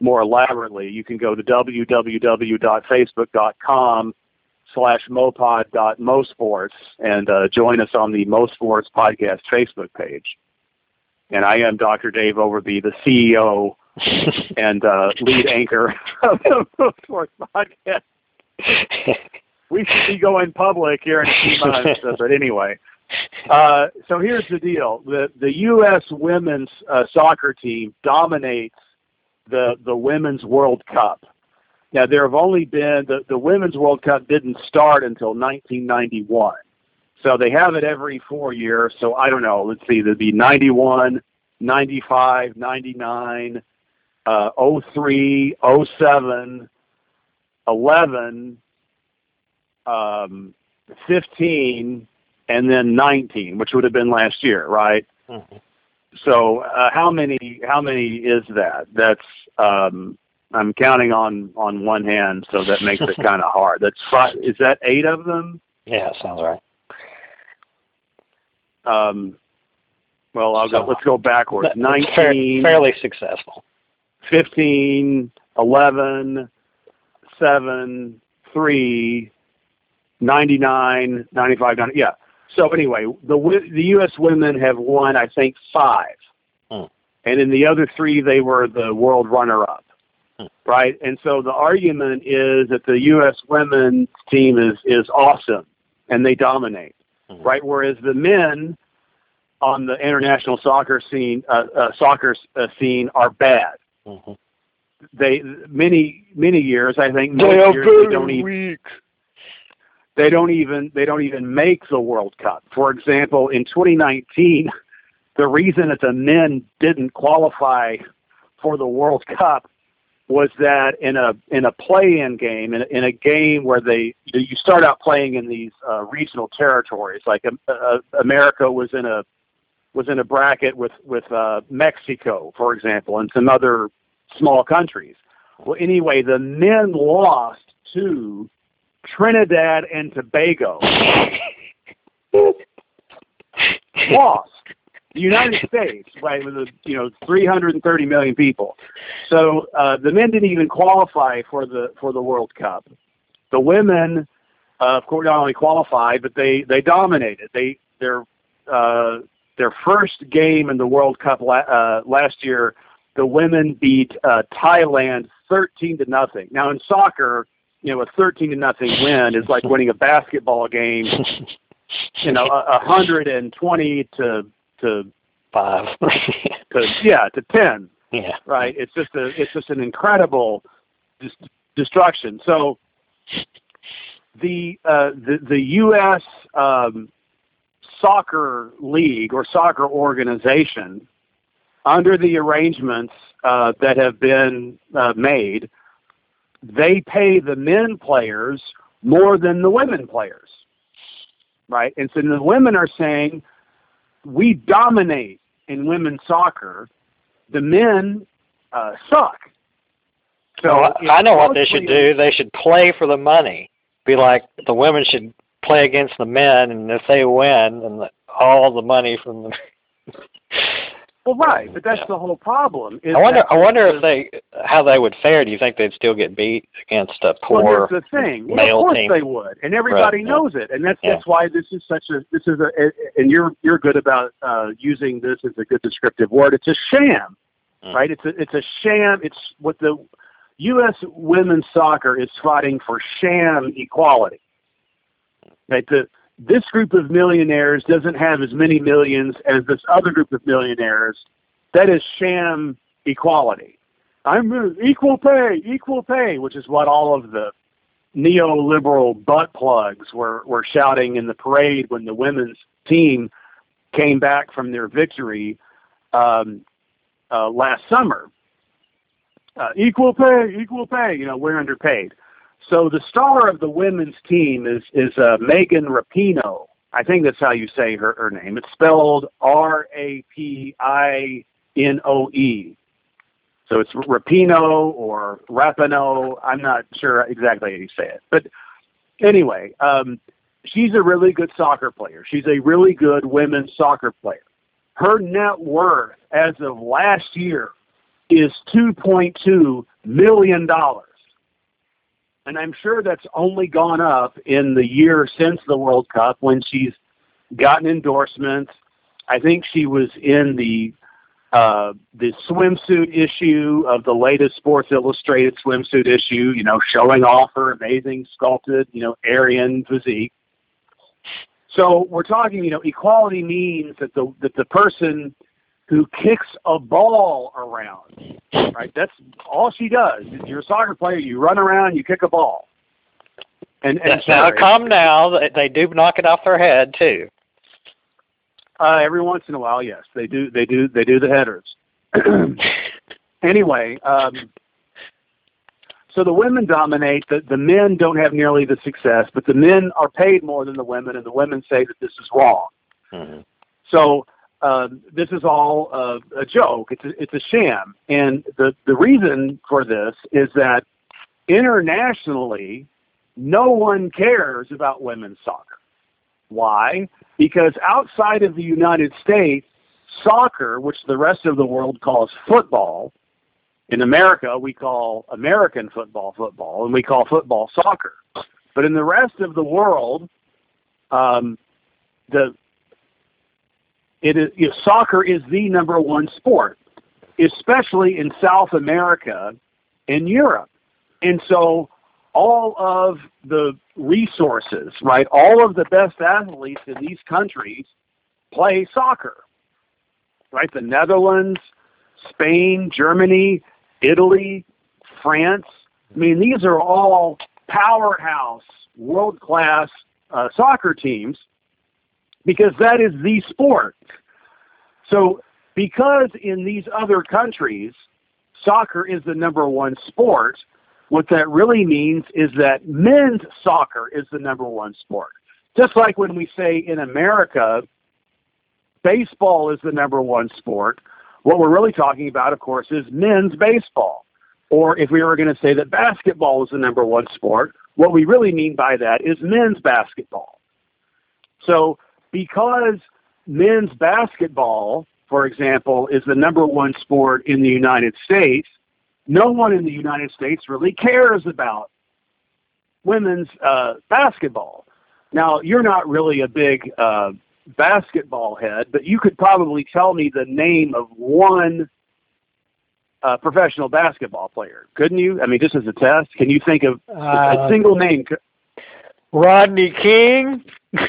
more elaborately. You can go to www.facebook.com slash mopod.mosports and uh, join us on the Mo Sports podcast Facebook page. And I am Dr. Dave Overby, the CEO *laughs* and uh, lead anchor of the Mo Sports podcast. We should be going public here in a few months, uh, but anyway. Uh, so here's the deal: the the U.S. women's uh, soccer team dominates the the women's World Cup. Now there have only been the the women's World Cup didn't start until 1991, so they have it every four years. So I don't know. Let's see, there'd be 91, 95, 99, uh, 03, 07, 11, um, 15, and then 19, which would have been last year, right? Mhm. So uh, how many how many is that? That's um, I'm counting on on one hand, so that makes it *laughs* kind of hard. That's five. Is that eight of them? yeah, sounds right. Um, well, I'll go. Let's go backwards. 19, fairly successful. 15, 11, 7, 3, 99, 95, 90, yeah. So anyway, the the U.S. women have won, I think, five, Hmm. and in the other three, they were the world runner-up. Right? And so the argument is that the U.S. women's team is is awesome, and they dominate, Hmm. right? Whereas the men on the international soccer scene, uh, uh, soccer uh, scene, are bad hmm they many many years I think most They are years they don't very even weak. they don't even they don't even make the World Cup. For example, in 2019, *laughs* the reason that the men didn't qualify for the World Cup was that in a in a play-in game in a, in a game where they you start out playing in these uh, regional territories like um, uh, America was in a was in a bracket with with uh, Mexico for example and some other small countries. Well, anyway, the men lost to Trinidad and Tobago. *laughs* lost. The United States, right, with a, you know 330 million people. So uh, the men didn't even qualify for the for the World Cup. The women, uh, of course, not only qualified, but they they dominated. They their uh, their first game in the World Cup la- uh, last year, the women beat uh, Thailand 13 to nothing. Now in soccer, you know, a 13 to nothing win is like winning a basketball game you know, a, hundred and twenty to to Five. *laughs* to yeah to ten, yeah. right? It's just a it's just an incredible dis- destruction. So the uh, the the U.S. Um, soccer league or soccer organization, under the arrangements uh, that have been uh, made, they pay the men players more than the women players right? And so the women are saying we dominate in women's soccer. The men uh, suck. So Well, I know what they should do. They should play for the money. Be like the women should play against the men, and if they win, then the, all the money from the *laughs* Well, right, but that's Yeah. the whole problem. Is I wonder. I wonder if they how they would fare. Do you think they'd still get beat against a poor Well, here's the thing. Well, male of course team. they would, and everybody Right, knows it, and that's Yeah. that's why this is such a this is a and you're you're good about uh, using this as a good descriptive word. It's a sham, Mm. right? It's a it's a sham. It's what the U.S. women's soccer is fighting for sham equality. Right. The this group of millionaires doesn't have as many millions as this other group of millionaires. That is sham equality. I'm equal pay, equal pay, which is what all of the neoliberal butt plugs were, were shouting in the parade when the women's team came back from their victory um, uh, last summer. Uh, equal pay, equal pay. You know, we're underpaid. So the star of the women's team is is uh, Megan Rapinoe. I think that's how you say her, her name. It's spelled R A P I N O E. So it's Rapino or Rapino. I'm not sure exactly how you say it. But anyway, um, she's a really good soccer player. She's a really good women's soccer player. Her net worth as of last year is $2.2 million. And I'm sure that's only gone up in the year since the World Cup when she's gotten endorsements. I think she was in the uh, the swimsuit issue of the latest Sports Illustrated swimsuit issue, you know, showing off her amazing sculpted, you know, Aryan physique. So we're talking, you know, equality means that the that the person who kicks a ball around, right? That's all she does. You're a soccer player. You run around. You kick a ball. And, and now, calm down. They, do knock it off their head too. Uh, every once in a while, yes, they do. They do. They do the headers. *clears throat* anyway, um, so the women dominate. The the men don't have nearly the success, but the men are paid more than the women, and the women say that this is wrong. Mhm. So um, this is all uh, a joke. It's a, it's a sham, and the the reason for this is that internationally, no one cares about women's soccer. Why? Because outside of the United States, soccer, which the rest of the world calls football, in America we call American football football, and we call football soccer. But in the rest of the world, um, the it is you know, soccer is the number one sport, especially in South America and Europe. And so all of the resources, right? All of the best athletes in these countries play soccer. Right? The Netherlands, Spain, Germany, Italy, France. I mean, these are all powerhouse, world class uh, soccer teams because that is the sport. So, because in these other countries, soccer is the number one sport, what that really means is that men's soccer is the number one sport. Just like when we say in America, baseball is the number one sport, what we're really talking about, of course, is men's baseball. Or if we were going to say that basketball is the number one sport, what we really mean by that is men's basketball. So, because men's basketball, for example, is the number one sport in the United States, no one in the United States really cares about women's uh, basketball. Now, you're not really a big uh, basketball head, but you could probably tell me the name of one uh, professional basketball player, couldn't you? I mean, just as a test, can you think of a Uh, single name? Rodney King. *laughs*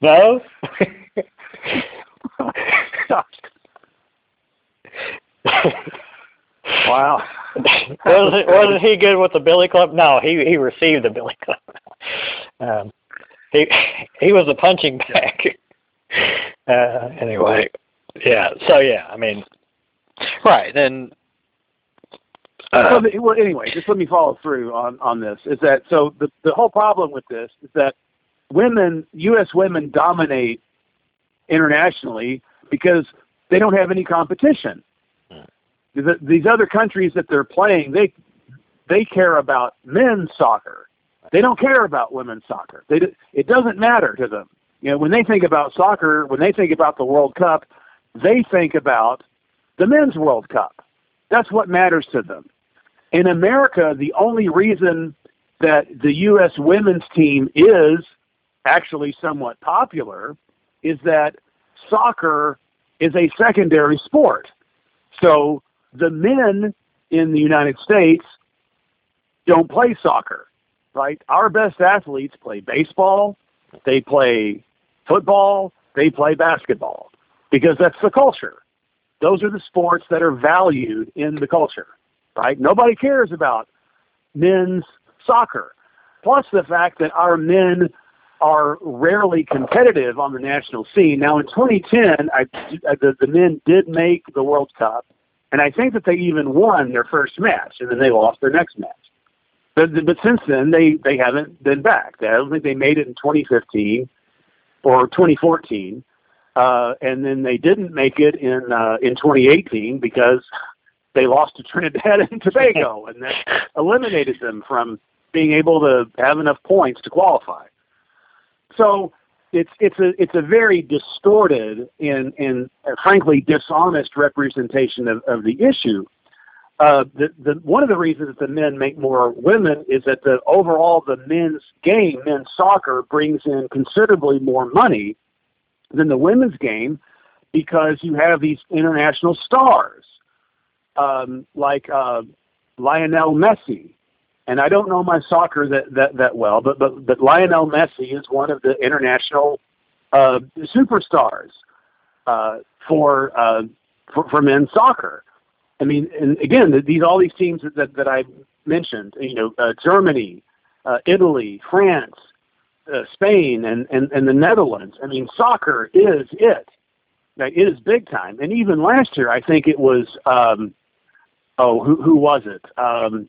no. wow. wasn't wasn't he good with the Billy Club? No, he he received the Billy Club. Um, he he was a punching bag. Uh, anyway, yeah. So yeah, I mean, right then. Uh, well, well, anyway, just let me follow through on on this. Is that so? The the whole problem with this is that women, U.S. women, dominate internationally because they don't have any competition. The, these other countries that they're playing, they they care about men's soccer, They don't care about women's soccer. They it doesn't matter to them. You know, when they think about soccer, when they think about the World Cup, they think about the men's World Cup. That's what matters to them. In America, the only reason that the U.S. women's team is actually somewhat popular is that soccer is a secondary sport. So the men in the United States don't play soccer, right? Our best athletes play baseball, they play football, they play basketball because that's the culture. Those are the sports that are valued in the culture, right? Nobody cares about men's soccer. Plus the fact that our men are rarely competitive on the national scene. Now, in 2010, I, the, the men did make the World Cup, and I think that they even won their first match, and then they lost their next match. But, but since then, they, they haven't been back. I don't think they made it in 2015 or 2014, uh, and then they didn't make it in uh, in 2018 because they lost to Trinidad *laughs* and Tobago, *laughs* and that eliminated them from being able to have enough points to qualify. So it's it's a it's a very distorted and and uh, frankly dishonest representation of, of the issue. Uh, the, the one of the reasons that the men make more women is that the overall the men's game, men's soccer, brings in considerably more money than the women's game because you have these international stars um, like uh, Lionel Messi and I don't know my soccer that that that well, but but but Lionel Messi is one of the international uh, superstars uh, for, uh, for for men's soccer. I mean, and again, these all these teams that that I mentioned, you know, uh, Germany, uh, Italy, France, uh, Spain, and, and and the Netherlands. I mean, soccer is it. Like, it is big time. And even last year, I think it was. Um, oh, who who was it? Um,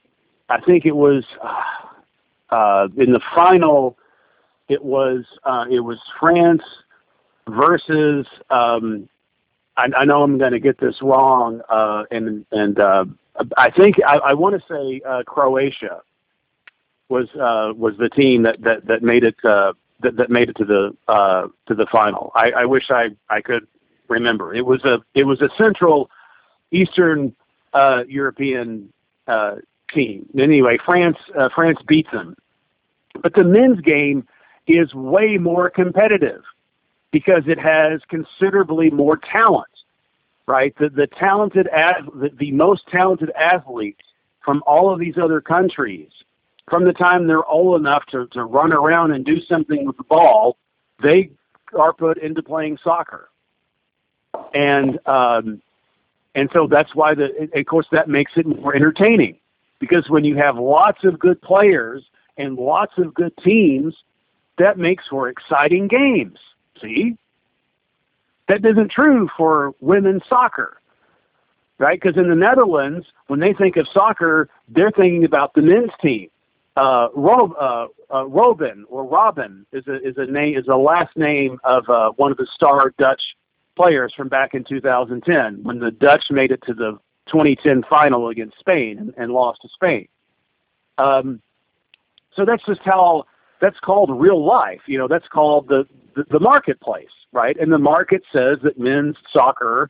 I think it was uh, in the final. It was uh, it was France versus. Um, I, I know I'm going to get this wrong, uh, and and uh, I think I, I want to say uh, Croatia was uh, was the team that that that made it uh, that, that made it to the uh, to the final. I, I wish I I could remember. It was a it was a Central Eastern uh, European uh, team. Anyway, France uh, France beats them, but the men's game is way more competitive because it has considerably more talent. Right, the the talented the, the most talented athletes from all of these other countries, from the time they're old enough to to run around and do something with the ball, they are put into playing soccer. And um, and so that's why the of course that makes it more entertaining because when you have lots of good players and lots of good teams, that makes for exciting games. See? That isn't true for women's soccer, right? Because in the Netherlands, when they think of soccer, they're thinking about the men's team. Uh, Rob, uh, uh, Robin or Robin is a is a name is a last name of uh, one of the star Dutch players from back in 2010 when the Dutch made it to the 2010 final against Spain and, and lost to Spain. Um, so that's just how that's called real life. You know, that's called the, the, the marketplace, right? And the market says that men's soccer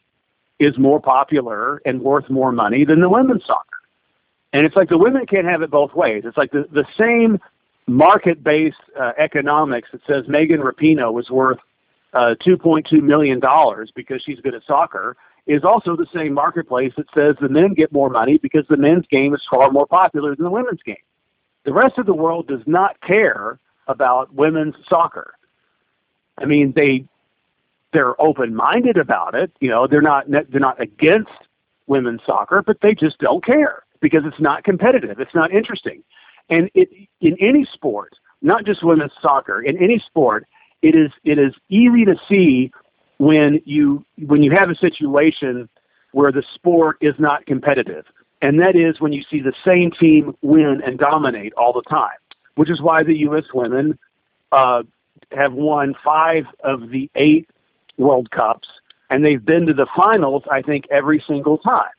is more popular and worth more money than the women's soccer. And it's like the women can't have it both ways. It's like the, the same market-based uh, economics that says Megan Rapinoe is worth uh, $2.2 million because she's good at soccer is also the same marketplace that says the men get more money because the men's game is far more popular than the women's game. The rest of the world does not care about women's soccer. I mean, they they're open-minded about it. You know, they're not they're not against women's soccer, but they just don't care because it's not competitive. It's not interesting. And it in any sport, not just women's soccer, in any sport, it is it is easy to see when you when you have a situation where the sport is not competitive, and that is when you see the same team win and dominate all the time, which is why the U.S. women uh, have won five of the eight World Cups, and they've been to the finals. I think every single time.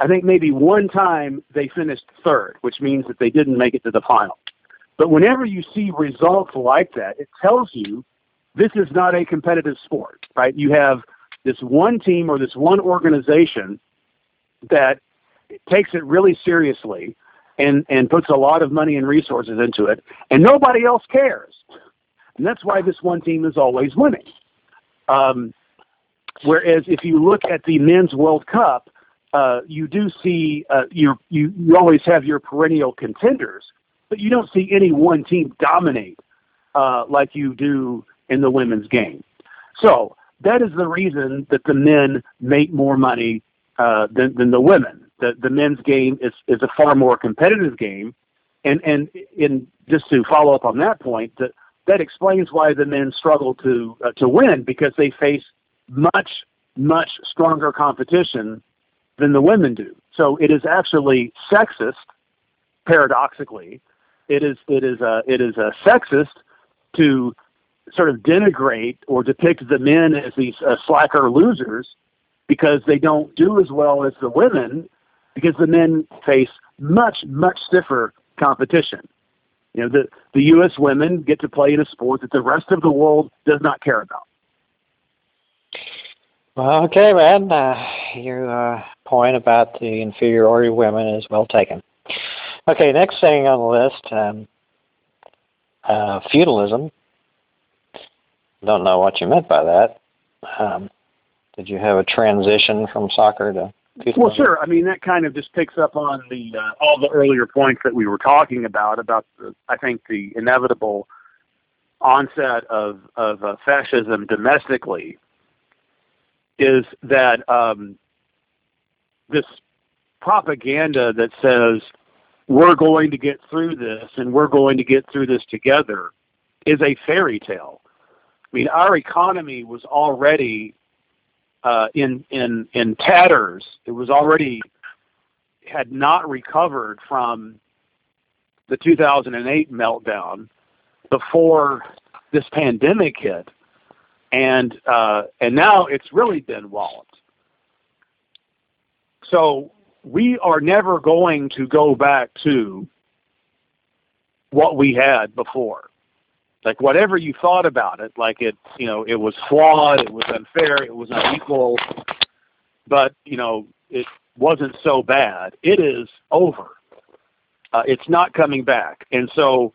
I think maybe one time they finished third, which means that they didn't make it to the final. But whenever you see results like that, it tells you this is not a competitive sport, right? You have this one team or this one organization that takes it really seriously and, and puts a lot of money and resources into it, and nobody else cares. And that's why this one team is always winning. Um, whereas if you look at the men's World Cup, uh, you do see uh, you you you always have your perennial contenders, but you don't see any one team dominate uh, like you do in the women's game. So that is the reason that the men make more money uh, than than the women. The the men's game is is a far more competitive game, and and in just to follow up on that point, that that explains why the men struggle to uh, to win because they face much much stronger competition than the women do. So it is actually sexist, paradoxically. It is it is a it is a sexist to sort of denigrate or depict the men as these uh, slacker losers because they don't do as well as the women because the men face much much stiffer competition. You know, the the U.S. women get to play in a sport that the rest of the world does not care about. Well, okay, man. Uh, your uh, point about the inferiority of women is well taken. Okay, next thing on the list, um, uh, feudalism. Don't know what you meant by that. Um, did you have a transition from soccer to? Well, sure. I mean, that kind of just picks up on the uh, all the earlier points that we were talking about about the, I think the inevitable onset of of uh, fascism domestically is that um, this propaganda that says we're going to get through this and we're going to get through this together is a fairy tale. I mean, our economy was already uh, in in in tatters. It was already had not recovered from the 2008 meltdown before this pandemic hit and uh, and now it's really been walloped. So we are never going to go back to what we had before. Like whatever you thought about it, like it, you know, it was flawed, it was unfair, it was unequal, but you know, it wasn't so bad. It is over. Uh, it's not coming back, and so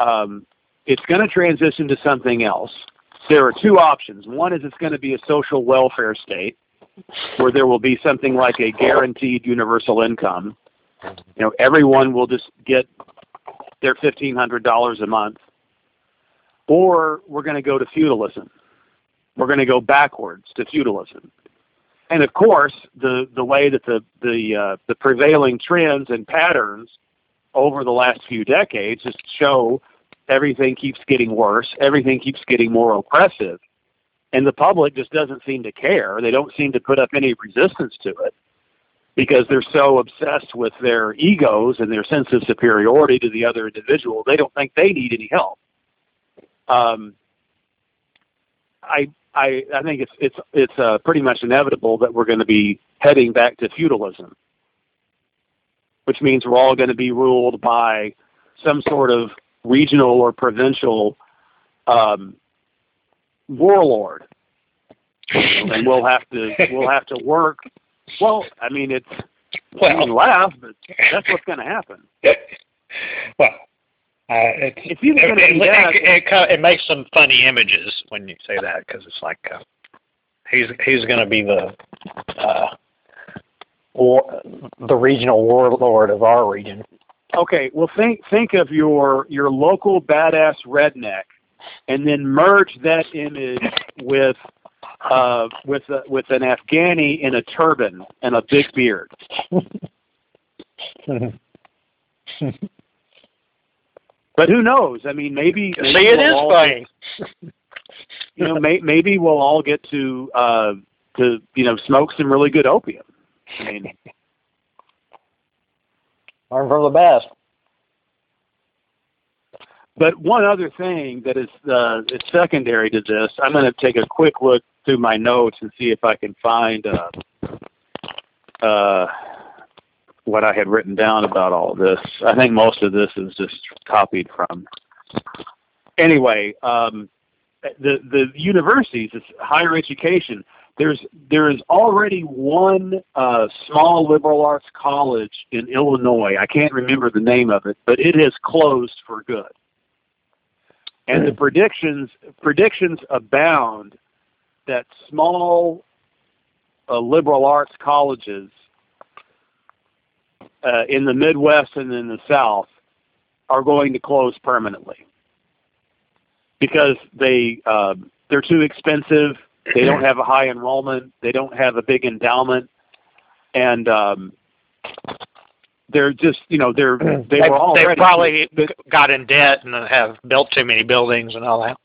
um, it's going to transition to something else there are two options. One is it's going to be a social welfare state where there will be something like a guaranteed universal income. You know, everyone will just get their $1,500 a month. Or we're going to go to feudalism. We're going to go backwards to feudalism. And of course, the, the way that the, the, uh, the prevailing trends and patterns over the last few decades just show everything keeps getting worse, everything keeps getting more oppressive, and the public just doesn't seem to care. They don't seem to put up any resistance to it because they're so obsessed with their egos and their sense of superiority to the other individual. They don't think they need any help. Um, I I I think it's it's it's uh, pretty much inevitable that we're going to be heading back to feudalism, which means we're all going to be ruled by some sort of regional or provincial um, warlord, and we'll have to we'll have to work. Well, I mean, it's well, you can laugh, but that's what's going to happen. *laughs* Well, uh, it's, it's either going to it, be that. It, it, it, makes some funny images when you say that because it's like uh, he's he's going to be the uh, war, the regional warlord of our region. Okay, well think think of your your local badass redneck, and then merge that image with uh, with a, with an Afghani in a turban and a big beard. *laughs* but who knows? I mean, maybe, maybe see it we'll is funny. Get, *laughs* you know, may, maybe we'll all get to uh, to you know smoke some really good opium. I mean. Learn from the best. But one other thing that is uh, is secondary to this, I'm going to take a quick look through my notes and see if I can find uh, uh, what I had written down about all of this. I think most of this is just copied from. Anyway, um, the the universities, it's higher education. There's there is already one uh, small liberal arts college in Illinois. I can't remember the name of it, but it has closed for good. And the predictions predictions abound that small uh, liberal arts colleges uh, in the Midwest and in the South are going to close permanently because they uh, they're too expensive. They don't have a high enrollment. They don't have a big endowment, and um, they're just you know they're they, They, were already they probably got in debt and have built too many buildings and all that.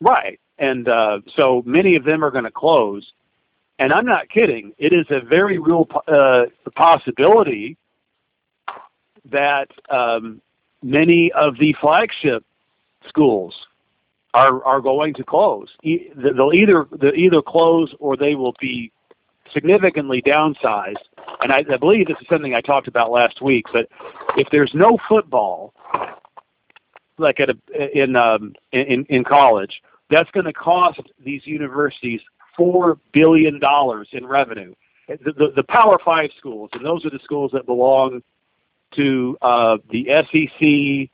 Right. And uh, so many of them are going to close. And I'm not kidding. It is a very real uh, possibility that um, many of the flagship schools are are going to close. E- they'll either they'll either close or they will be significantly downsized. And I, I believe this is something I talked about last week. But if there's no football, like at a in um, in in college, that's going to cost these universities four billion dollars in revenue. The, the, the Power Five schools, and those are the schools that belong to uh, the SEC,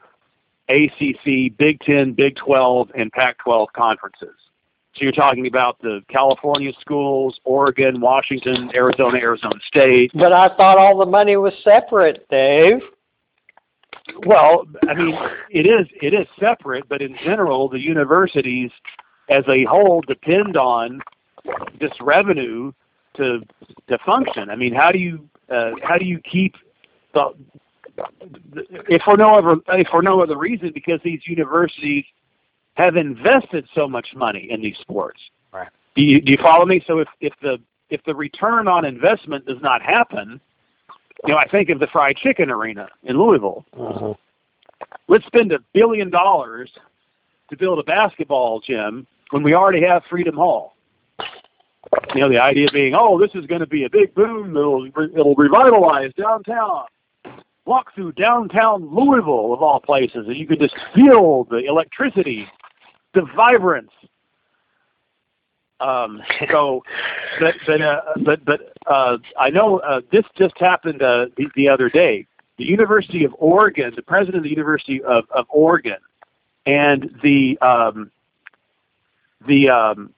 ACC, Big Ten, Big Twelve, and Pac-12 conferences. So you're talking about the California schools, Oregon, Washington, Arizona, Arizona State. But I thought all the money was separate, Dave. Well, I mean, it is it is separate, but in general, the universities as a whole depend on this revenue to to function. I mean, how do you uh, how do you keep the if for no other if for no other reason because these universities have invested so much money in these sports. Right. Do you, do you follow me? So if if the if the return on investment does not happen, you know, I think of the fried chicken arena in Louisville. Uh-huh. Let's spend a billion dollars to build a basketball gym when we already have Freedom Hall. You know, the idea being, oh, this is going to be a big boom. It'll it'll revitalize downtown. Walk through downtown Louisville of all places, and you could just feel the electricity, the vibrance. Um, so, *laughs* but but uh, but but uh, I know uh, this just happened uh, the, the other day. The University of Oregon, the president of the University of, of Oregon, and the um, the um,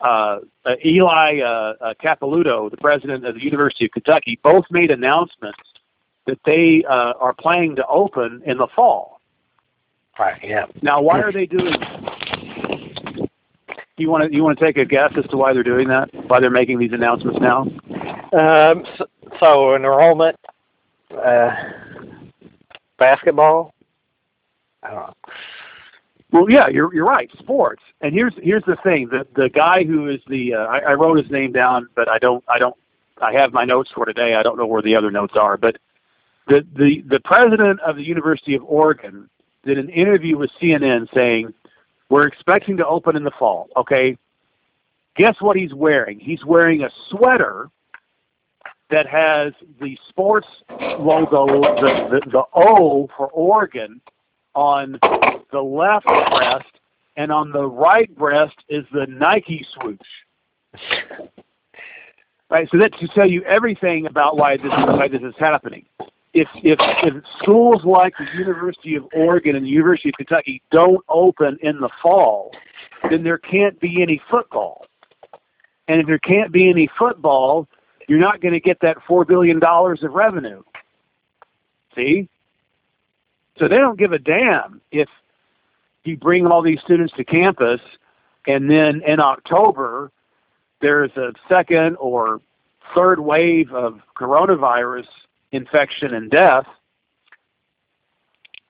uh, uh, Eli uh, uh, Capilouto, the president of the University of Kentucky, both made announcements that they uh, are planning to open in the fall. Right. Yeah. Now, why are they doing? You want to you want to take a guess as to why they're doing that? Why they're making these announcements now? Um, so, so enrollment, uh, basketball. I don't know. Well, yeah, you're you're right. Sports, and here's here's the thing: the the guy who is the uh, I, I wrote his name down, but I don't I don't I have my notes for today. I don't know where the other notes are, but the the the president of the University of Oregon did an interview with CNN saying we're expecting to open in the fall. Okay, guess what he's wearing? He's wearing a sweater that has the sports logo, the the, the O for Oregon on the left breast, and on the right breast is the Nike swoosh. Right, so that to tell you everything about why this is why this is happening. If if if schools like the University of Oregon and the University of Kentucky don't open in the fall, then there can't be any football. And if there can't be any football, you're not going to get that four billion dollars of revenue. See? So they don't give a damn if you bring all these students to campus and then in October there's a second or third wave of coronavirus infection and death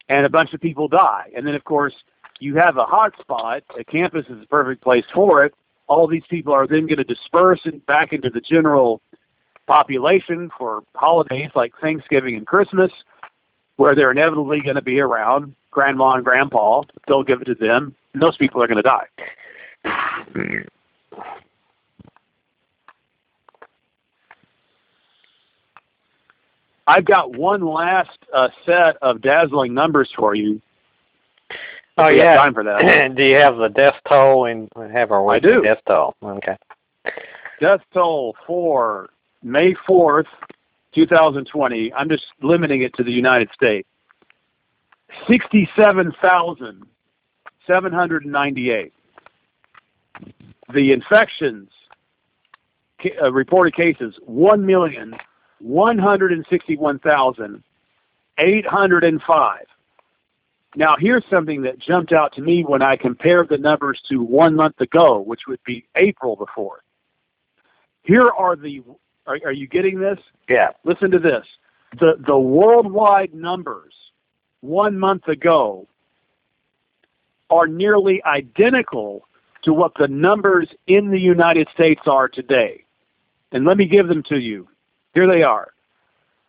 and a bunch of people die. And then of course you have a hot spot, a campus is the perfect place for it. All these people are then going to disperse in, back into the general population for holidays like Thanksgiving and Christmas where they're inevitably going to be around grandma and grandpa. They'll give it to them, and those people are going to die. I've got one last uh, set of dazzling numbers for you. Oh yeah. time for that. *clears throat* do you have the death toll and have our I do. death toll? Okay. Death toll for May 4th, 2020. I'm just limiting it to the United States. 67,798. The infections, uh, reported cases, 1,161,805. Now, here's something that jumped out to me when I compared the numbers to one month ago, which would be April the 4th. Here are the, are, are you getting this? Yeah. Listen to this. The, the worldwide numbers one month ago are nearly identical to what the numbers in the United States are today. And let me give them to you. Here they are.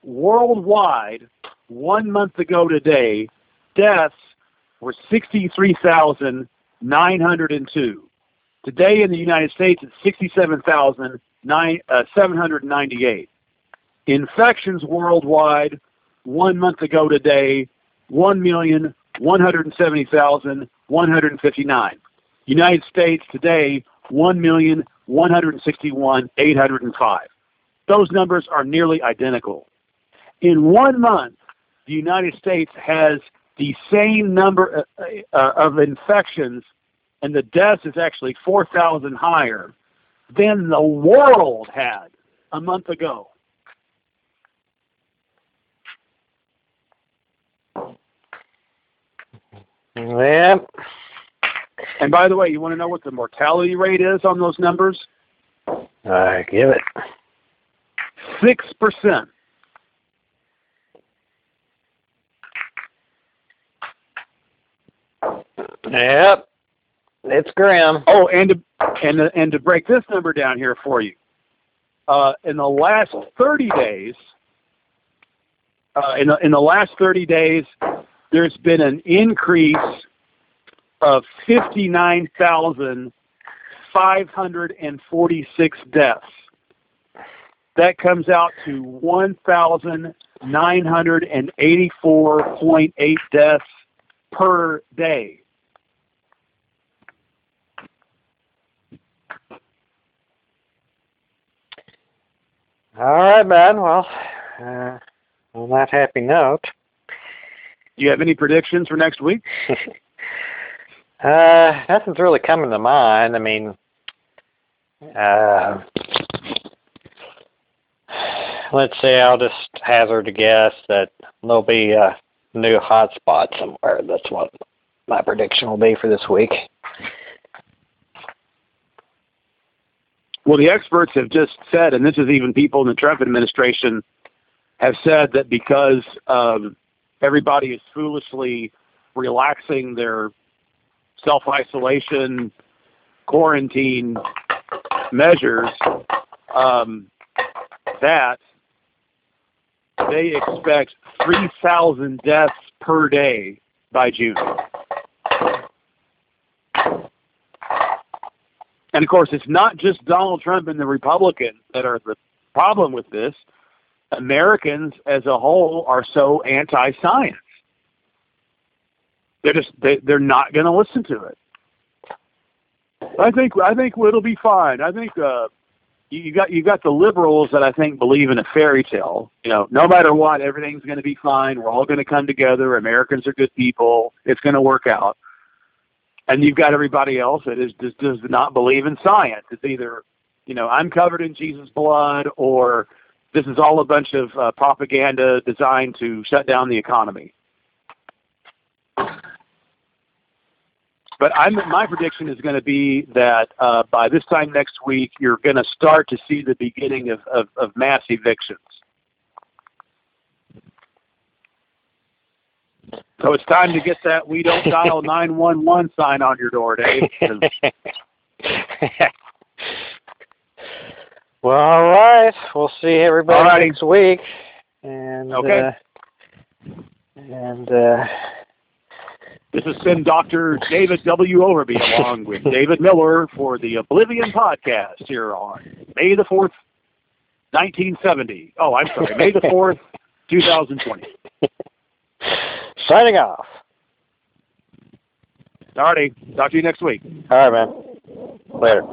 Worldwide, one month ago today, deaths were 63,902. Today in the United States, it's 67,798. Infections worldwide, one month ago today, 1,170,159. United States today, 1,161,805. Those numbers are nearly identical. In one month, the United States has the same number uh, uh, of infections, and the deaths is actually 4,000 higher than the world had a month ago. Yep. And by the way, you want to know what the mortality rate is on those numbers? I give it. Six percent. Yep. It's Graham. Oh, and to, and to, and to break this number down here for you, uh, in the last 30 days, uh, in the in the last 30 days, there's been an increase of 59,546 deaths. That comes out to 1,984.8 deaths per day. All right, man. Well, uh, on that happy note, Do you have any predictions for next week? *laughs* uh, nothing's really coming to mind. I mean, uh, let's say I'll just hazard a guess that there'll be a new hotspot somewhere. That's what my prediction will be for this week. Well, the experts have just said, and this is even people in the Trump administration have said that because um, everybody is foolishly relaxing their self isolation, quarantine measures, um, that they expect 3,000 deaths per day by June. And of course, it's not just Donald Trump and the Republicans that are the problem with this. Americans as a whole are so anti-science. They're just they, they're not going to listen to it. I think I think it'll be fine. I think uh, you, got you got the liberals that I think believe in a fairy tale. You know, no matter what, everything's going to be fine. We're all going to come together. Americans are good people. It's going to work out and you've got everybody else that is just does not believe in science. It's either, you know, I'm covered in Jesus' blood, or this is all a bunch of uh, propaganda designed to shut down the economy. But I'm, my prediction is going to be that uh, by this time next week, you're going to start to see the beginning of, of, of mass evictions. So it's time to get that "We Don't Dial 911" sign on your door, Dave. well, all right. We'll see everybody All righty. next week. And Okay. uh, and uh, This has been Dr. David W. Overby along with *laughs* David Miller for the Oblivion podcast here on May the 4th, 1970. Oh, I'm sorry, May the 4th, *laughs* 2020. Signing off. Alrighty. Talk to you next week. All right, man. Later.